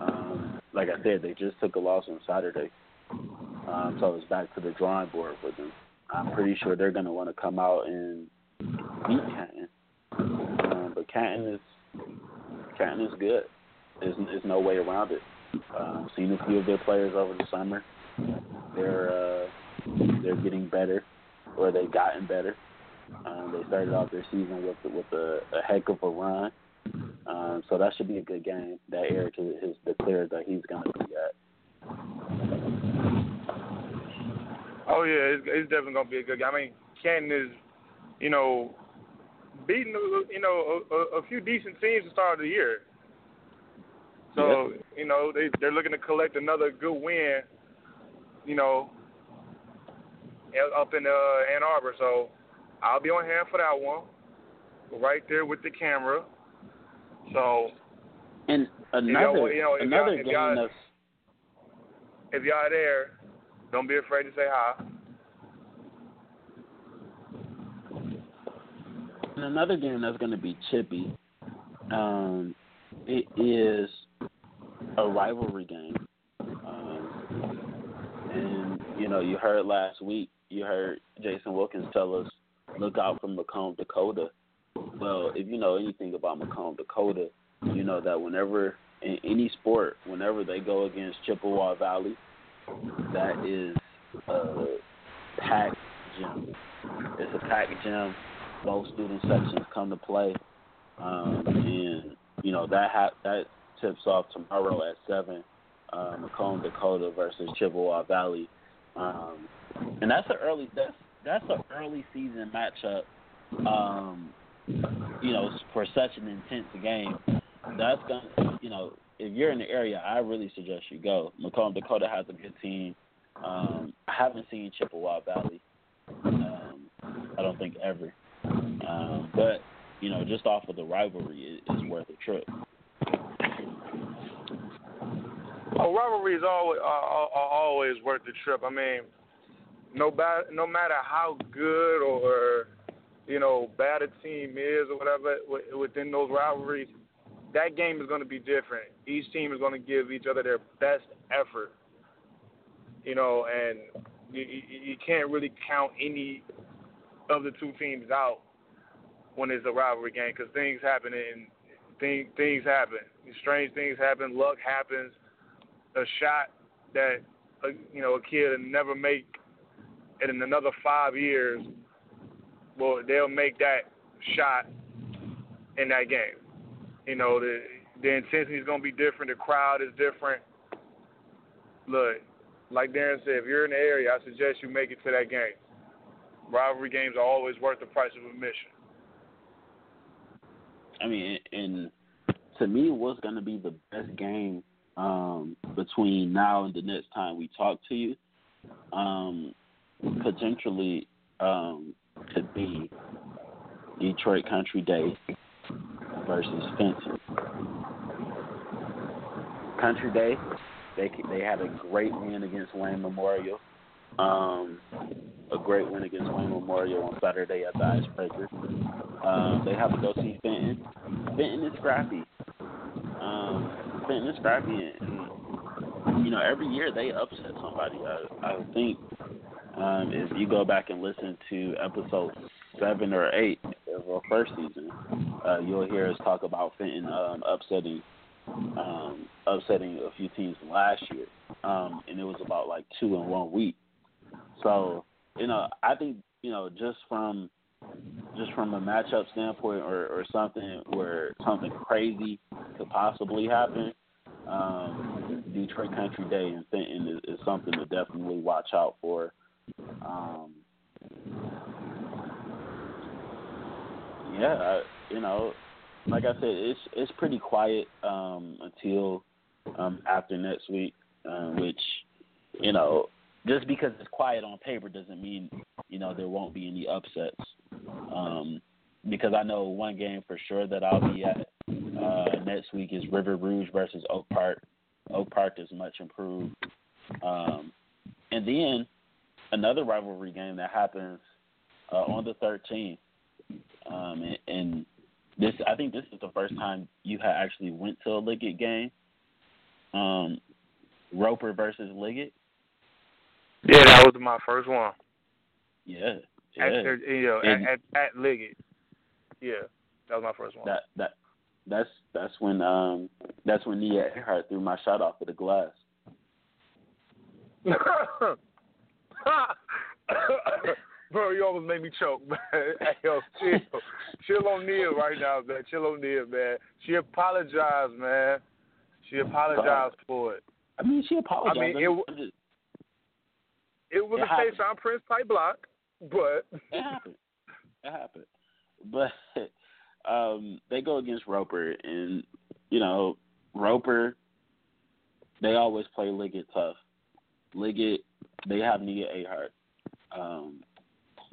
Um, like I said, they just took a loss on Saturday. Um, so it's back to the drawing board for them. I'm pretty sure they're going to want to come out and beat Canton. Um, but Canton is Canton is good. There's, there's no way around it. Um, seen a few of their players over the summer. They're uh, they're getting better, or they've gotten better. Um, they started off their season with with a, a heck of a run. Um, so that should be a good game that Eric has declared that he's going to be at. Oh yeah, it's, it's definitely gonna be a good game. I mean, Canton is, you know, beating you know a, a, a few decent teams to start of the year. So you know they they're looking to collect another good win. You know, up in uh, Ann Arbor. So I'll be on hand for that one, right there with the camera. So And another You know, you know, another game y'all- that's if y'all are there, don't be afraid to say hi. And another game that's going to be chippy. Um, it is a rivalry game. Um, and you know, you heard last week. You heard Jason Wilkins tell us, look out for Macomb, Dakota. Well, if you know anything about Macomb, Dakota, you know that whenever in any sport, whenever they go against Chippewa Valley, that is a packed gym. It's a packed gym. Both student sections come to play, um, and you know that ha- that tips off tomorrow at seven. Uh, Macomb, Dakota versus Chippewa Valley, um, and that's an early that's that's an early season matchup. Um, you know, for such an intense game, that's gonna you know if you're in the area, I really suggest you go. Macomb, Dakota has a good team. Um, I haven't seen Chippewa Valley. Um, I don't think ever. Um, but you know, just off of the rivalry, it, it's worth a trip. Oh, rivalry is always are always worth the trip. I mean, no bad, no matter how good or you know bad a team is or whatever within those rivalries, that game is going to be different. Each team is going to give each other their best effort. You know, and you, you can't really count any of the two teams out when it's a rivalry game because things happen and thing, things happen. Strange things happen. Luck happens. A shot that a, you know a kid never make, and in another five years, well, they'll make that shot in that game. You know, the the intensity is gonna be different. The crowd is different. Look, like Darren said, if you're in the area, I suggest you make it to that game. Rivalry games are always worth the price of admission. I mean, and to me, what's going to be the best game um, between now and the next time we talk to you, um, potentially um, could be Detroit Country Day versus Fenton. Country Day, they they had a great win against Wayne Memorial. Um, a great win against Wayne Memorial on Saturday at the Icebreaker. Um, they have to go see Fenton. Fenton is scrappy. Um, Fenton is scrappy, and you know every year they upset somebody. I, I think um, if you go back and listen to episode seven or eight of our first season, uh, you'll hear us talk about Fenton um, upsetting um, upsetting a few teams last year, um, and it was about like two in one week. So you know, I think you know just from just from a matchup standpoint or, or something where something crazy could possibly happen, um, Detroit Country Day and Fenton is, is something to definitely watch out for. Um, yeah, I, you know, like I said, it's it's pretty quiet um, until um, after next week, um, which you know, just because it's quiet on paper doesn't mean you know there won't be any upsets. Um, because I know one game for sure that I'll be at uh, next week is River Rouge versus Oak Park. Oak Park is much improved, um, and then another rivalry game that happens uh, on the 13th. Um, and, and this, I think, this is the first time you had actually went to a Liggett game. Um, Roeper versus Liggett. Yeah, that was my first one. Yeah, yeah. At, you know, And- at, at, at Liggett. Yeah, that was my first one. That that that's that's when um that's when Nia Earhart threw my shot off of the glass. Bro, you almost made me choke, man. Hey, yo, chill. chill on Nia right now, man. Chill on Nia, man. She apologized, man. She apologized for it. I mean, she apologized. I mean, it w- I'm just- It was It a happened. Tayshaun Prince type block, but it happened. It happened. But um they go against Roeper and you know, Roeper they always play Liggett tough. Liggett they have Nia Earhart. Um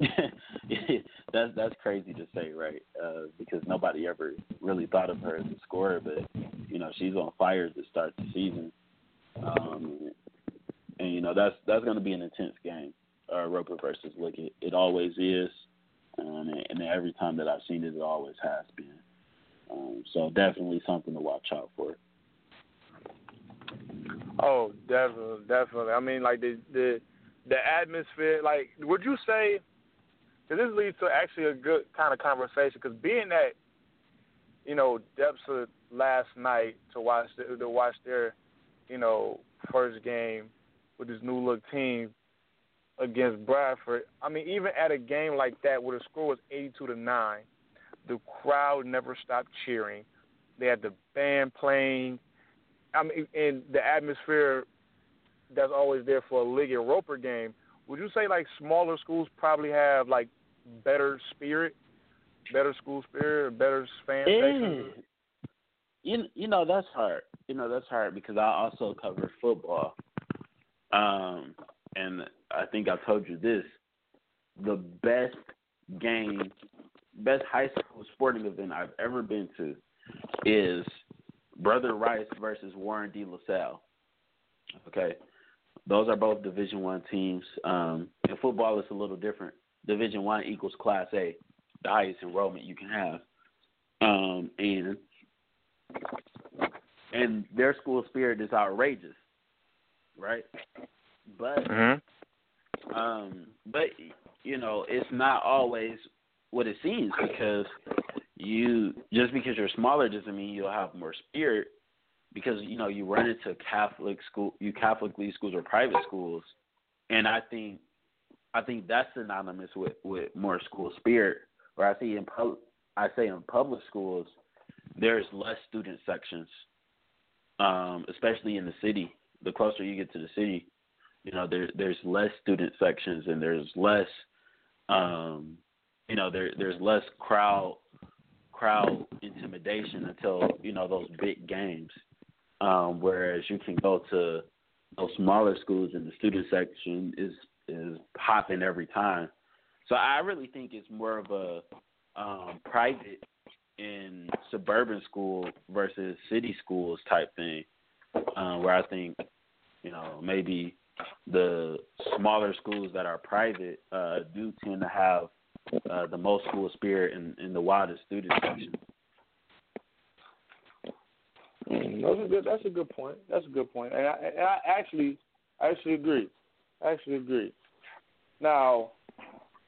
that's that's crazy to say, right? Uh because nobody ever really thought of her as a scorer, but you know, she's on fire to start the season. Um and you know, that's that's gonna be an intense game, uh Roeper versus Liggett. It always is. and, and every time that I've seen it, it always has been. Um, so definitely something to watch out for. Oh, definitely, definitely. I mean, like the the the atmosphere. Like, would you say? Because this leads to actually a good kind of conversation. Because being that, you know, depths of last night to watch the, to watch their, you know, first game with this new look team against Bradford. I mean, even at a game like that where the score was eighty-two to nine, the crowd never stopped cheering. They had the band playing. I mean, and the atmosphere that's always there for a Liggett Roeper game. Would you say like smaller schools probably have like better spirit, better school spirit, better fan base? You you know that's hard. You know that's hard because I also cover football. Um, and I think I told you this: the best game, best high school sporting event I've ever been to is Brother Rice versus Warren De La Salle. Okay, those are both Division One teams. Um, in football, it's a little different. Division One equals Class A, the highest enrollment you can have, um, and and their school spirit is outrageous, right? But mm-hmm. um, but you know, it's not always what it seems because you just because you're smaller doesn't mean you'll have more spirit because you know you run into Catholic school, you Catholicly schools or private schools, and I think I think that's synonymous with with more school spirit. Where I see in pub, I say in public schools, there's less student sections, um, especially in the city. The closer you get to the city, you know there there's less student sections and there's less, um, you know there there's less crowd crowd intimidation until you know those big games. Um, whereas you can go to those smaller schools and the student section is is popping every time. So I really think it's more of a um, private in suburban school versus city schools type thing, uh, where I think you know maybe the smaller schools that are private uh, do tend to have uh, the most school spirit in, in the wildest student section. Mm, that's a good. That's a good point. That's a good point. And I, and I actually, I actually agree. I actually agree. Now,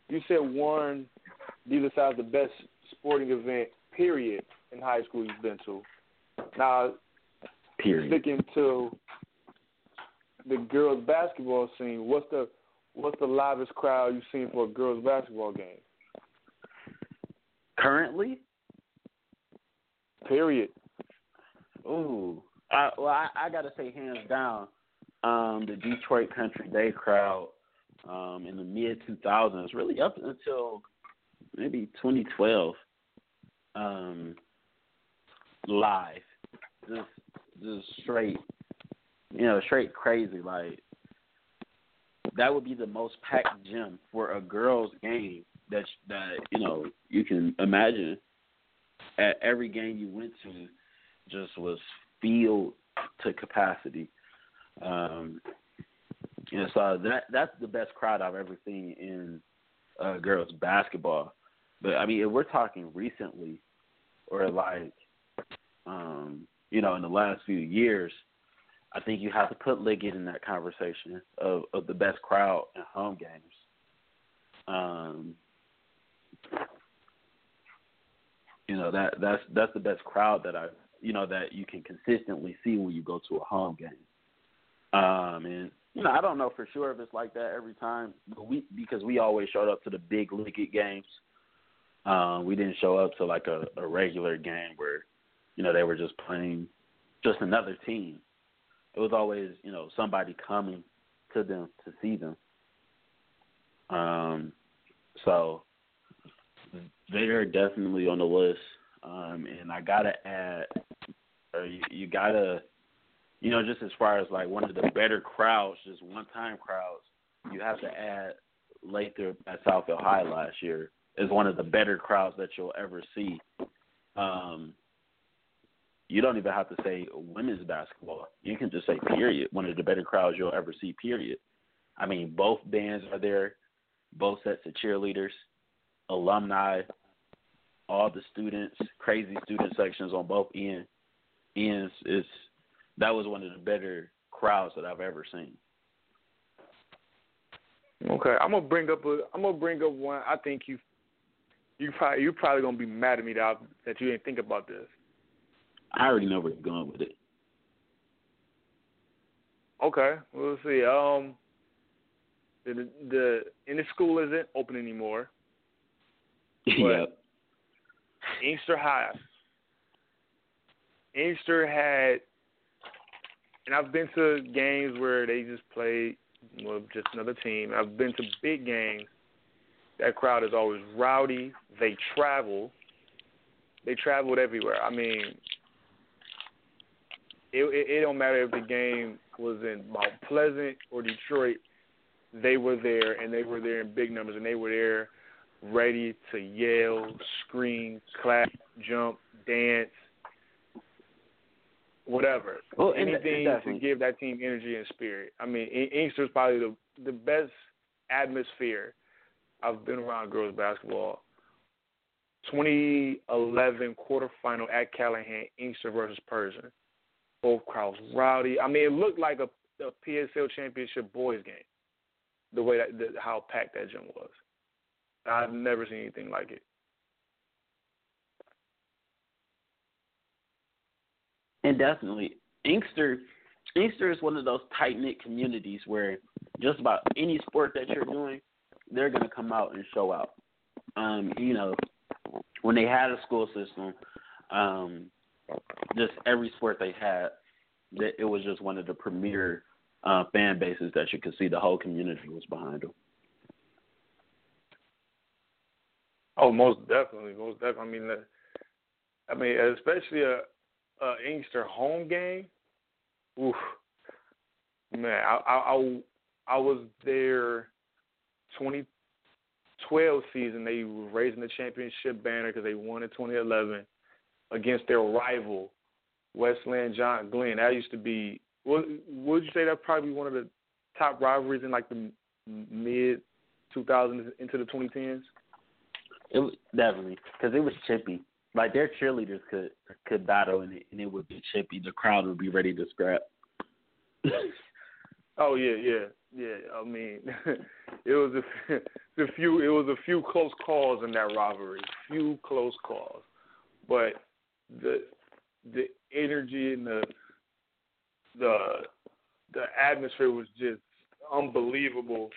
you said Warren De La Salle the best sporting event period in high school you've been to. Now, period. sticking to the girls basketball scene, what's the what's the loudest crowd you've seen for a girls basketball game? Currently? Period. Ooh. I, well, I, I got to say, hands down, um, the Detroit Country Day crowd um, in the mid 2000s, really up until maybe 2012, um, live, just just straight, you know, straight crazy. Like that would be the most packed gym for a girls' game that that you know you can imagine. At every game you went to, just was filled to capacity. Um, and so that that's the best crowd I've ever seen in uh, girls basketball. But I mean, if we're talking recently, or like, um, you know, in the last few years, I think you have to put Liggett in that conversation of, of the best crowd in home games. Um, you know that that's that's the best crowd that I you know that you can consistently see when you go to a home game. Um, and you know I don't know for sure if it's like that every time, but we because we always showed up to the big Liggett games. Um, we didn't show up to like a, a regular game where you know they were just playing just another team. It was always you know somebody coming to them to see them. Um, so they're definitely on the list. Um, and I gotta add, or you, you gotta, you know, just as far as like one of the better crowds, just one-time crowds, you have to add Lathrup at Southfield High last year as one of the better crowds that you'll ever see. Um, you don't even have to say women's basketball. You can just say period. One of the better crowds you'll ever see. Period. I mean, both bands are there, both sets of cheerleaders. Alumni, all the students, crazy student sections on both ends. Ends is that was one of the better crowds that I've ever seen. Okay, I'm gonna bring up a. I'm gonna bring up one. I think you, you probably you're probably gonna be mad at me that I, that you didn't think about this. I already know where you're going with it. Okay, we'll see. Um, the the and the school isn't open anymore. yep. Inkster High. Inkster had, and I've been to games where they just played with just another team. I've been to big games. That crowd is always rowdy. They travel. They traveled everywhere. I mean, it, it, it don't matter if the game was in Mount Pleasant or Detroit. They were there, and they were there in big numbers, and they were there ready to yell, scream, clap, jump, dance, whatever. Well, anything to give that team energy and spirit. I mean, Inkster is probably the the best atmosphere I've been around girls basketball. 2011 quarterfinal at Calihan, Inkster versus Pershing. Both crowds rowdy. I mean, it looked like a, a PSL championship boys game. The way that the, how packed that gym was. I've never seen anything like it. And definitely, Inkster, Inkster is one of those tight knit communities where just about any sport that you're doing, they're gonna come out and show out. Um, you know, when they had a school system, um, just every sport they had, it was just one of the premier uh, fan bases that you could see. The whole community was behind them. Oh, most definitely, most definitely. I mean, uh, I mean, especially a, a Inkster home game. Oof, man, I, I, I, I was there 2012 season. They were raising the championship banner because they won in 2011 against their rival, Westland John Glenn. That used to be. What would you say that probably one of the top rivalries in like the mid 2000s into the 2010s? It definitely because it was chippy. Like their cheerleaders could could battle and it, and it would be chippy. The crowd would be ready to scrap. oh yeah, yeah, yeah. I mean, it was a, a few. It was a few close calls in that rivalry. Few close calls, but the the energy and the the the atmosphere was just unbelievable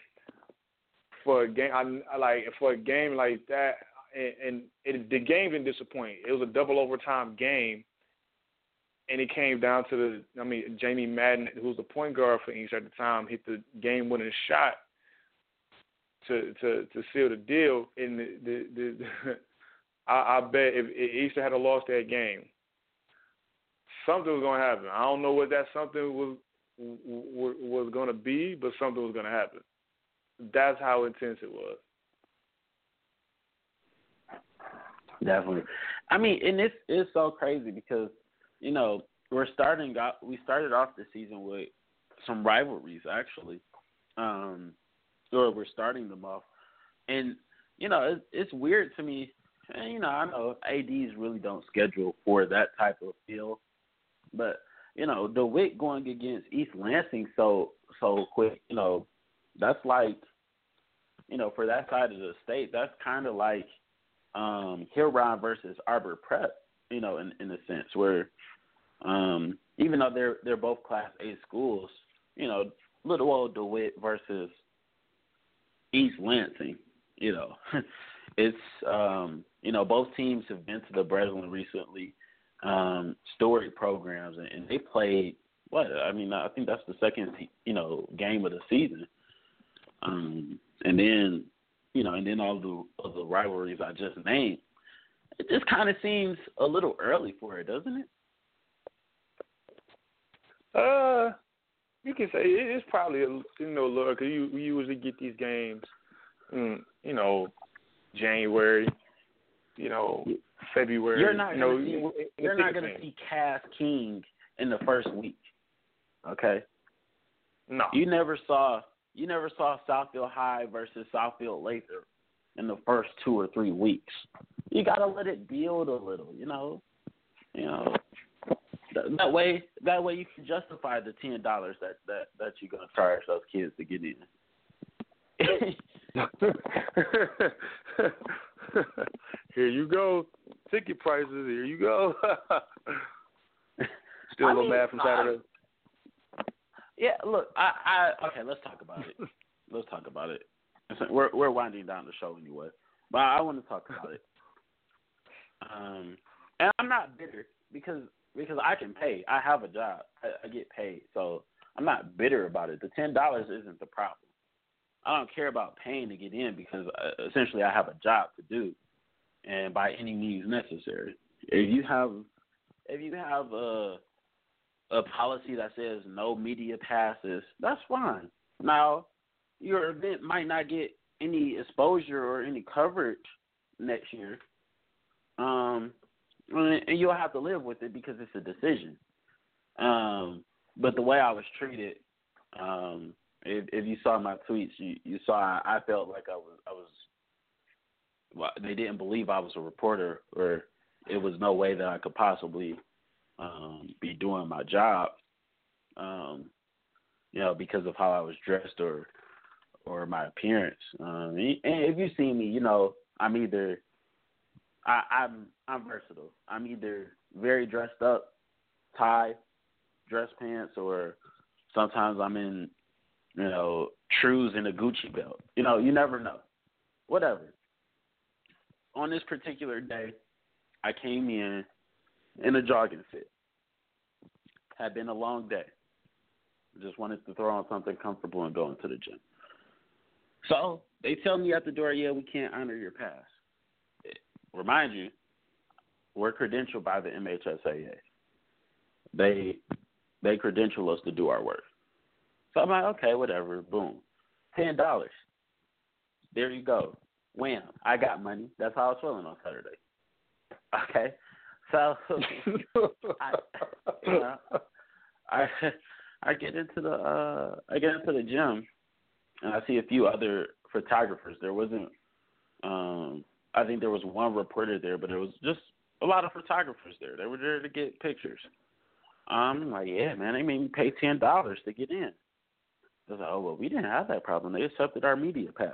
for a game. I, like for a game like that, and, and it, the game didn't disappoint. It was a double overtime game, and it came down to the. I mean, Jamie Madden, who was the point guard for East at the time, hit the game-winning shot to to to seal the deal. And the the, the, the I, I bet if, if Easter had lost that game, something was going to happen. I don't know what that something was was, was going to be, but something was going to happen. That's how intense it was. Definitely. I mean, and it's it's so crazy because you know we're starting out. We started off the season with some rivalries actually, um, or we're starting them off, and you know it's, it's weird to me. And, you know, I know ads really don't schedule for that type of feel, but you know, the DeWitt going against East Lansing so so quick, you know, that's like, you know, for that side of the state, that's kind of like um, Huron versus Arbor Prep, you know, in in a sense where um, even though they're they're both Class A schools, you know, Little Old DeWitt versus East Lansing, you know, it's um, you know both teams have been to the Breslin recently, um, story programs, and, and they played what I mean. I think that's the second you know game of the season, um, and then you know, and then all the of the rivalries I just named, it just kind of seems a little early for it, doesn't it? Uh, you can say it's probably a, you know, look, you we usually get these games, in, you know, January, you know, February. You're not you know, gonna see, you're not going to see Cass King in the first week. Okay. No. You never saw you never saw Southfield High versus Southfield Lathrup in the first two or three weeks. You gotta let it build a little, you know. You know, that, that way, that way you can justify the ten dollars that that that you're gonna charge those kids to get in. here you go, ticket prices. Here you go. Still I a little mean, mad from Saturday. Yeah, look, I, I okay, let's talk about it. let's talk about it. We're we're winding down the show anyway, but I want to talk about it. Um, and I'm not bitter because because I can pay. I have a job. I, I get paid, so I'm not bitter about it. The ten dollars isn't the problem. I don't care about paying to get in because uh, essentially I have a job to do, and by any means necessary. If you have if you have a a policy that says no media passes, that's fine. Now, your event might not get any exposure or any coverage next year, um, and you'll have to live with it because it's a decision. Um, but the way I was treated, um, if, if you saw my tweets, you, you saw I, I felt like I was I was. Well, they didn't believe I was a reporter, or it was no way that I could possibly um, be doing my job, um, you know, because of how I was dressed or or my appearance. Um, and if you see me, you know, I'm either I, I'm I'm versatile. I'm either very dressed up, tie, dress pants, or sometimes I'm in, you know, trues and a Gucci belt. You know, you never know. Whatever. On this particular day, I came in in a jogging fit. Had been a long day. Just wanted to throw on something comfortable and go into the gym. So they tell me at the door, yeah, we can't honor your pass. Remind you, we're credentialed by the MHSAA. They they credential us to do our work. So I'm like, okay, whatever. Boom, ten dollars. There you go. Wham! I got money. That's how I was feeling on Saturday. Okay, so I, you know, I I get into the uh I get into the gym and I see a few other photographers. There wasn't um I think there was one reporter there, but there was just a lot of photographers there. They were there to get pictures. I'm like, yeah, man, they made me pay ten dollars to get in. I was like, oh well, we didn't have that problem. They accepted our media pass,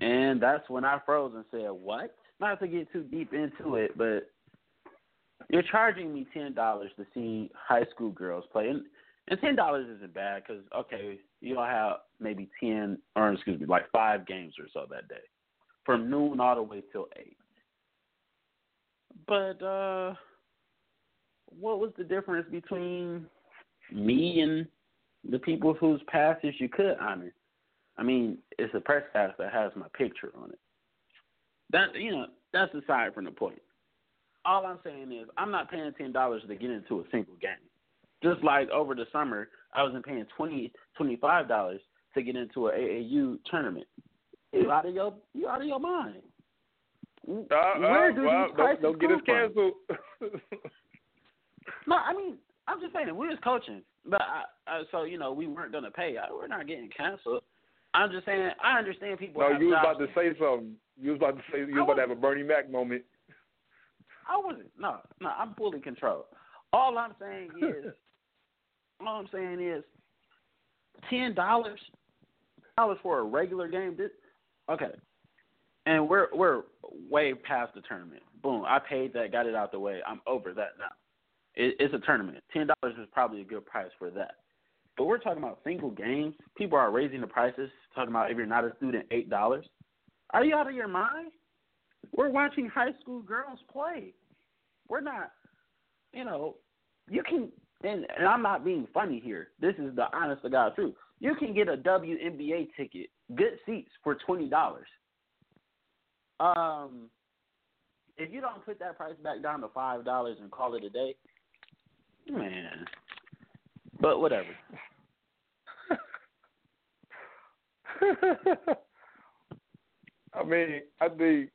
and that's when I froze and said, what? Not to get too deep into it, but you're charging me ten dollars to see high school girls play, and and ten dollars isn't bad because okay, you'll have maybe ten or excuse me, like five games or so that day, from noon all the way till eight. But uh, what was the difference between me and the people whose passes you could honor? I mean, it's a press pass that has my picture on it. That you know, that's aside from the point. All I'm saying is I'm not paying ten dollars to get into a single game. Just like over the summer, I wasn't paying twenty twenty five dollars to get into a AAU tournament. You out of your you out of your mind. Uh, Where uh, do well, these prices don't, don't get come us canceled. No, I mean I'm just saying we was coaching, but I, I, so you know we weren't gonna pay. I, we're not getting canceled. I'm just saying I understand people. no, you was about to say something. You was about to say you was about to have a Bernie Mac moment. I wasn't. No, no, I'm fully controlled. All I'm saying is, all I'm saying is, ten dollars, dollars for a regular game. This, okay, and we're we're way past the tournament. Boom, I paid that, got it out the way. I'm over that now. It, it's a tournament. Ten dollars is probably a good price for that. But we're talking about single games. People are raising the prices. Talking about if you're not a student, eight dollars. Are you out of your mind? We're watching high school girls play. We're not, you know, you can, and, and I'm not being funny here. This is the honest to God truth. You can get a WNBA ticket, good seats for twenty dollars. Um, if you don't put that price back down to five dollars and call it a day, man. But whatever. I mean, I think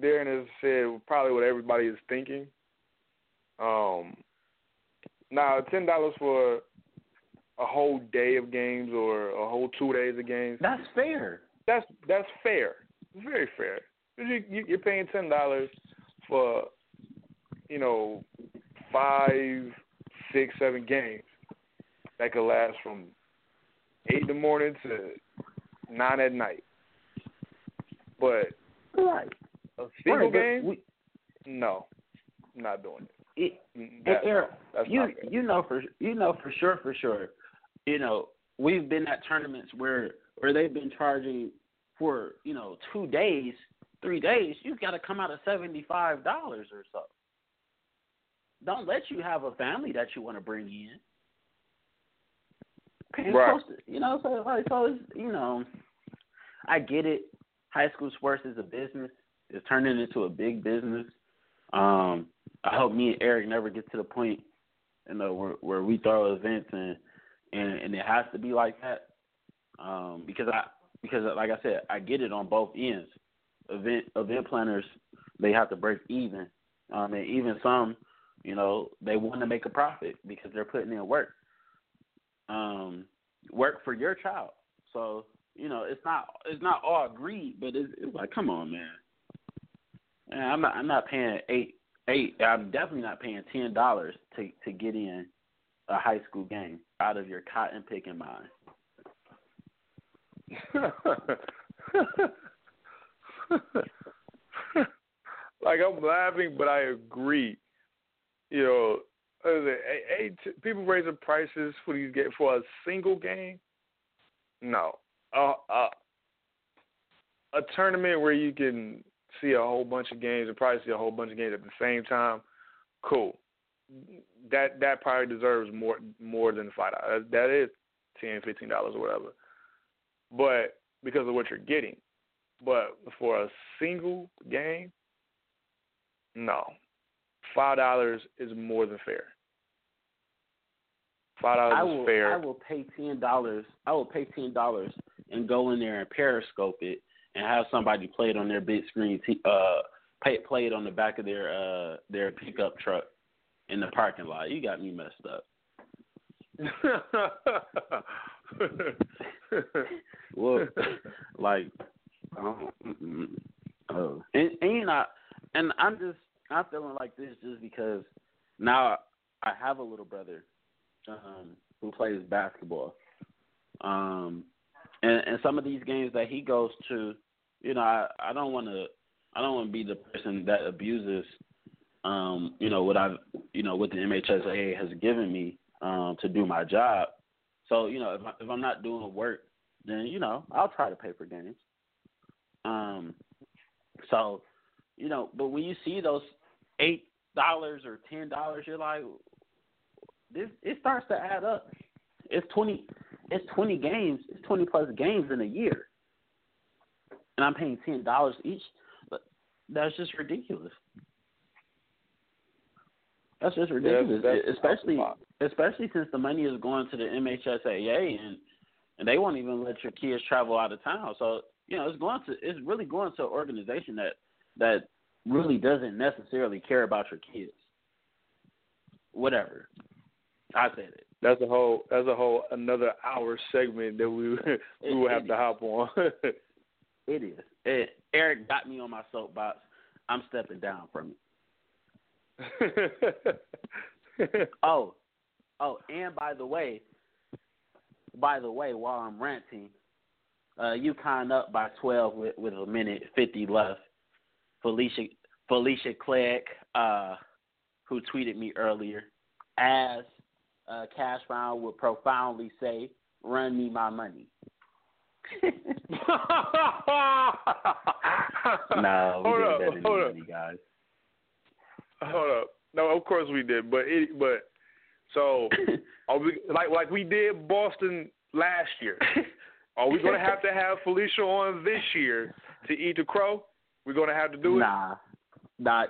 Darren has said probably what everybody is thinking. Um, now ten dollars for a whole day of games or a whole two days of games. That's fair. that's that's fair. It's very fair. You, you, you're paying ten dollars for, you know, five, six, seven games that could last from eight in the morning to nine at night. But Right. a single Right, game, we- no, I'm not doing it. it Mm, That, Eric, that's you you know for you know for sure for sure, you know we've been at tournaments where where they've been charging for you know two days, three days. You've got to come out of seventy five dollars or so. Don't let you have a family that you want to bring in. Right. to- you know, so like so it's you know, I get it. High school sports is a business. It's turning into a big business. Um, I hope me and Eric never get to the point, you know, where where we throw events and and and it has to be like that. Um, because I because like I said, I get it on both ends. Event event planners they have to break even. Um, and even some, you know, they want to make a profit because they're putting in work. Um, work for your child. So you know, it's not it's not all greed, but it's, it's like, come on, man. Man, I'm not I'm not paying eight eight. I'm definitely not paying ten dollars to to get in a high school game out of your cotton picking mind. like I'm laughing, but I agree. You know, eh, people raising prices for these ga- for a single game. No, uh, uh, a tournament where you can see a whole bunch of games and probably see a whole bunch of games at the same time. Cool. That that probably deserves more more than five dollars. That is ten, fifteen dollars or whatever. But because of what you're getting. But for a single game, no. Five dollars is more than fair. Five dollars is fair. I will pay ten dollars. I will pay ten dollars and go in there and periscope it and have somebody play it on their big screen. T- uh, pay play it on the back of their uh their pickup truck in the parking lot. You got me messed up. Well, like, um, oh, and, and you know, and I'm just I'm feeling like this just because now I have a little brother um, who plays basketball, um, and and some of these games that he goes to, you know, I I don't want to I don't want to be the person that abuses, um, you know, what I've you know what the MHSAA has given me um, to do my job. So you know, if, I, if I'm not doing work, then you know I'll try to pay for games. Um, so you know, but when you see those eight dollars or ten dollars, you're like, this it starts to add up. It's twenty, it's twenty games, it's twenty plus games in a year, and I'm paying ten dollars each. But that's just ridiculous. That's just ridiculous, that's- that's especially especially since the money is going to the MHSAA and and they won't even let your kids travel out of town. So you know, it's going to it's really going to an organization that that really doesn't necessarily care about your kids. Whatever, I said it. That's a whole that's a whole another hour segment that we we will have to hop on. It is. It, Eric got me on my soapbox. I'm stepping down from it. Oh, oh, and by the way, by the way, while I'm ranting, uh, UConn up by 12 with, with a minute 50 left. Felicia Felicia Clegg, uh, who tweeted me earlier, as uh, Cash Brown would profoundly say, "Run me my money." no, we hold did up, better than hold up. money, guys. Hold up. No, of course we did, but it, but so are we like like we did Boston last year? Are we gonna have to have Felicia on this year to eat the crow? We're gonna have to do it. Nah, nah,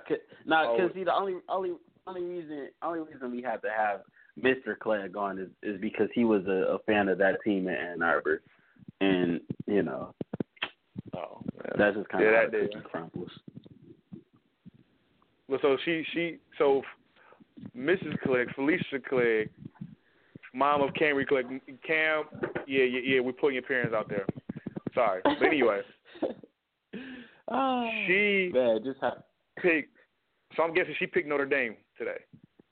nah. Oh. Cause see, the only only only reason only reason we had to have Mr. Clegg on is is because he was a, a fan of that team in Ann Arbor, and you know Oh, man. that's just kind Yeah, of how the cookie crumbles. Well, so she she so Mrs. Clegg, Felicia Clegg, mom of Camry Clegg, Cam. Yeah, yeah, yeah. We're putting your parents out there. Sorry, but anyway, oh, she man, just have, picked. So I'm guessing she picked Notre Dame today.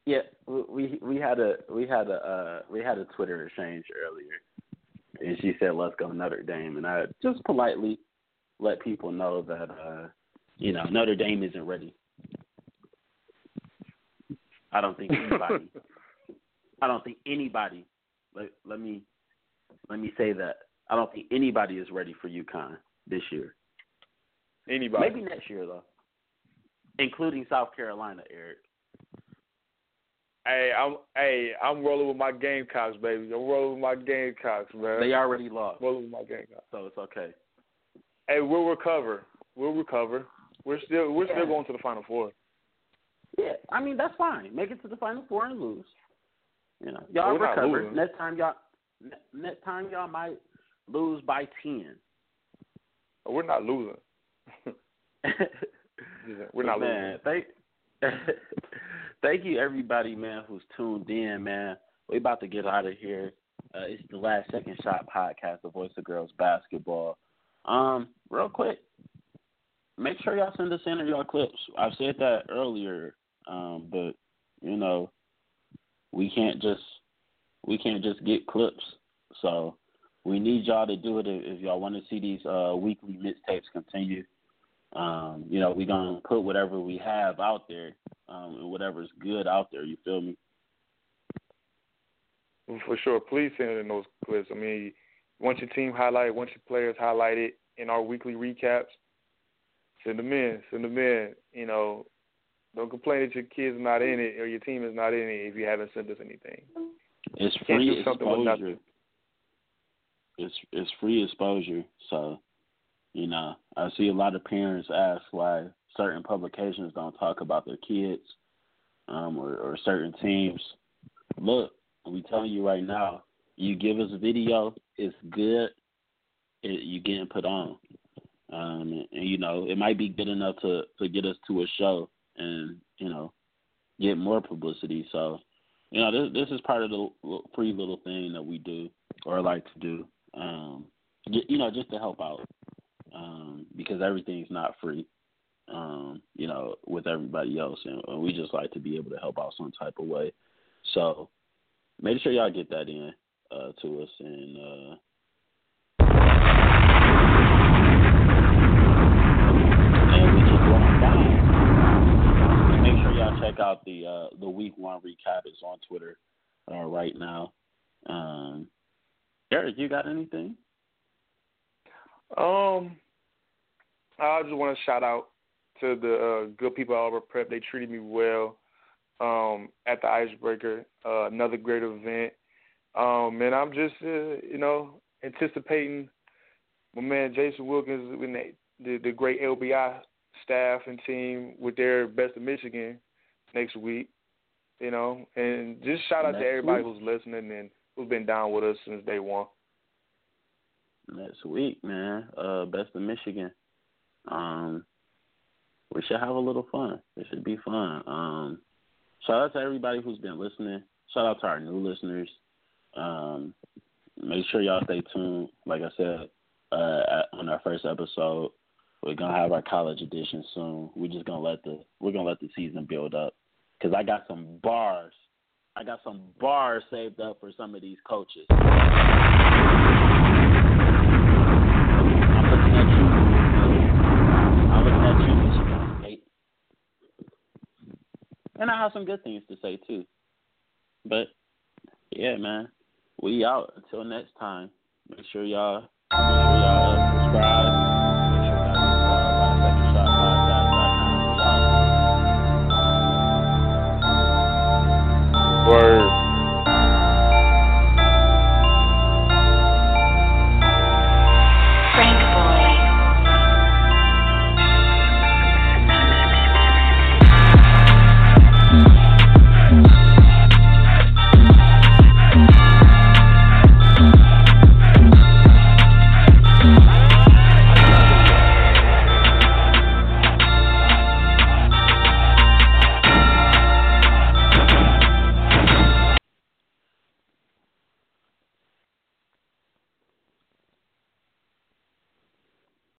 yeah. We we had a we had a uh, we had a Twitter exchange earlier, and she said, "Let's go Notre Dame," and I just politely let people know that uh, you know Notre Dame isn't ready. I don't think anybody. I don't think anybody. Let let me let me say that I don't think anybody is ready for UConn this year. Anybody? Maybe next year though, including South Carolina, Eric. Hey, I'm hey, I'm rolling with my Gamecocks, baby. I'm rolling with my Gamecocks, man. They already lost, rolling with my Gamecocks. so it's okay. Hey, we'll recover. We'll recover. We're still we're still going to the Final Four. Yeah, I mean that's fine. Make it to the final four and lose. You know, y'all We're recover. Next time y'all, next time y'all might lose by ten. We're not losing. We're not man, losing. Thank, thank you everybody, man, who's tuned in, man. We about to get out of here. Uh, it's the last second shot podcast, the voice of girls basketball. Um, real quick, make sure y'all send us in your clips. I've said that earlier, um, but you know, we can't just we can't just get clips. So we need y'all to do it if, y'all want to see these uh, weekly mixtapes continue. Um, you know, we're gonna put whatever we have out there, um, and whatever's good out there. You feel me? For sure. Please send in those clips. I mean, once your team highlighted, once your players highlighted in our weekly recaps, send them in. Send them in. You know, don't complain that your kid's not in it or your team is not in it if you haven't sent us anything. It's free exposure. It's it's free exposure. So, you know, I see a lot of parents ask why certain publications don't talk about their kids, um, or, or certain teams. Look, we telling you right now, you give us a video, it's good. It, you getting put on, um, and, and you know it might be good enough to to get us to a show and you know get more publicity. So, you know, this this is part of the free little thing that we do or like to do. Um, you know, just to help out, um, because everything's not free. Um, you know, with everybody else, and we just like to be able to help out some type of way. So, make sure y'all get that in uh, to us, and uh, we. And make sure y'all check out the uh, the week one recap is on Twitter uh, right now. Um, Eric, you got anything? Um, I just want to shout out to the uh, good people at Arbor Prep. They treated me well um, at the Icebreaker. Uh, another great event. Um, and I'm just, uh, you know, anticipating my man Jason Wilkins and the, the, the great LBI staff and team with their Best of Michigan next week. You know, and just shout out Next to everybody week? who's listening and who's been down with us since day one. Next week, man. Uh, best of Michigan. Um, we should have a little fun. It should be fun. Um, shout out to everybody who's been listening. Shout out to our new listeners. Um, make sure y'all stay tuned. Like I said, uh, on our first episode, we're gonna have our college edition soon. We're just gonna let the we're gonna let the season build up because I got some bars. I got some bars saved up for some of these coaches. I'm looking at you. I'm looking at you. And I have some good things to say too. But yeah, man, we out until next time. Make sure y'all, make sure y'all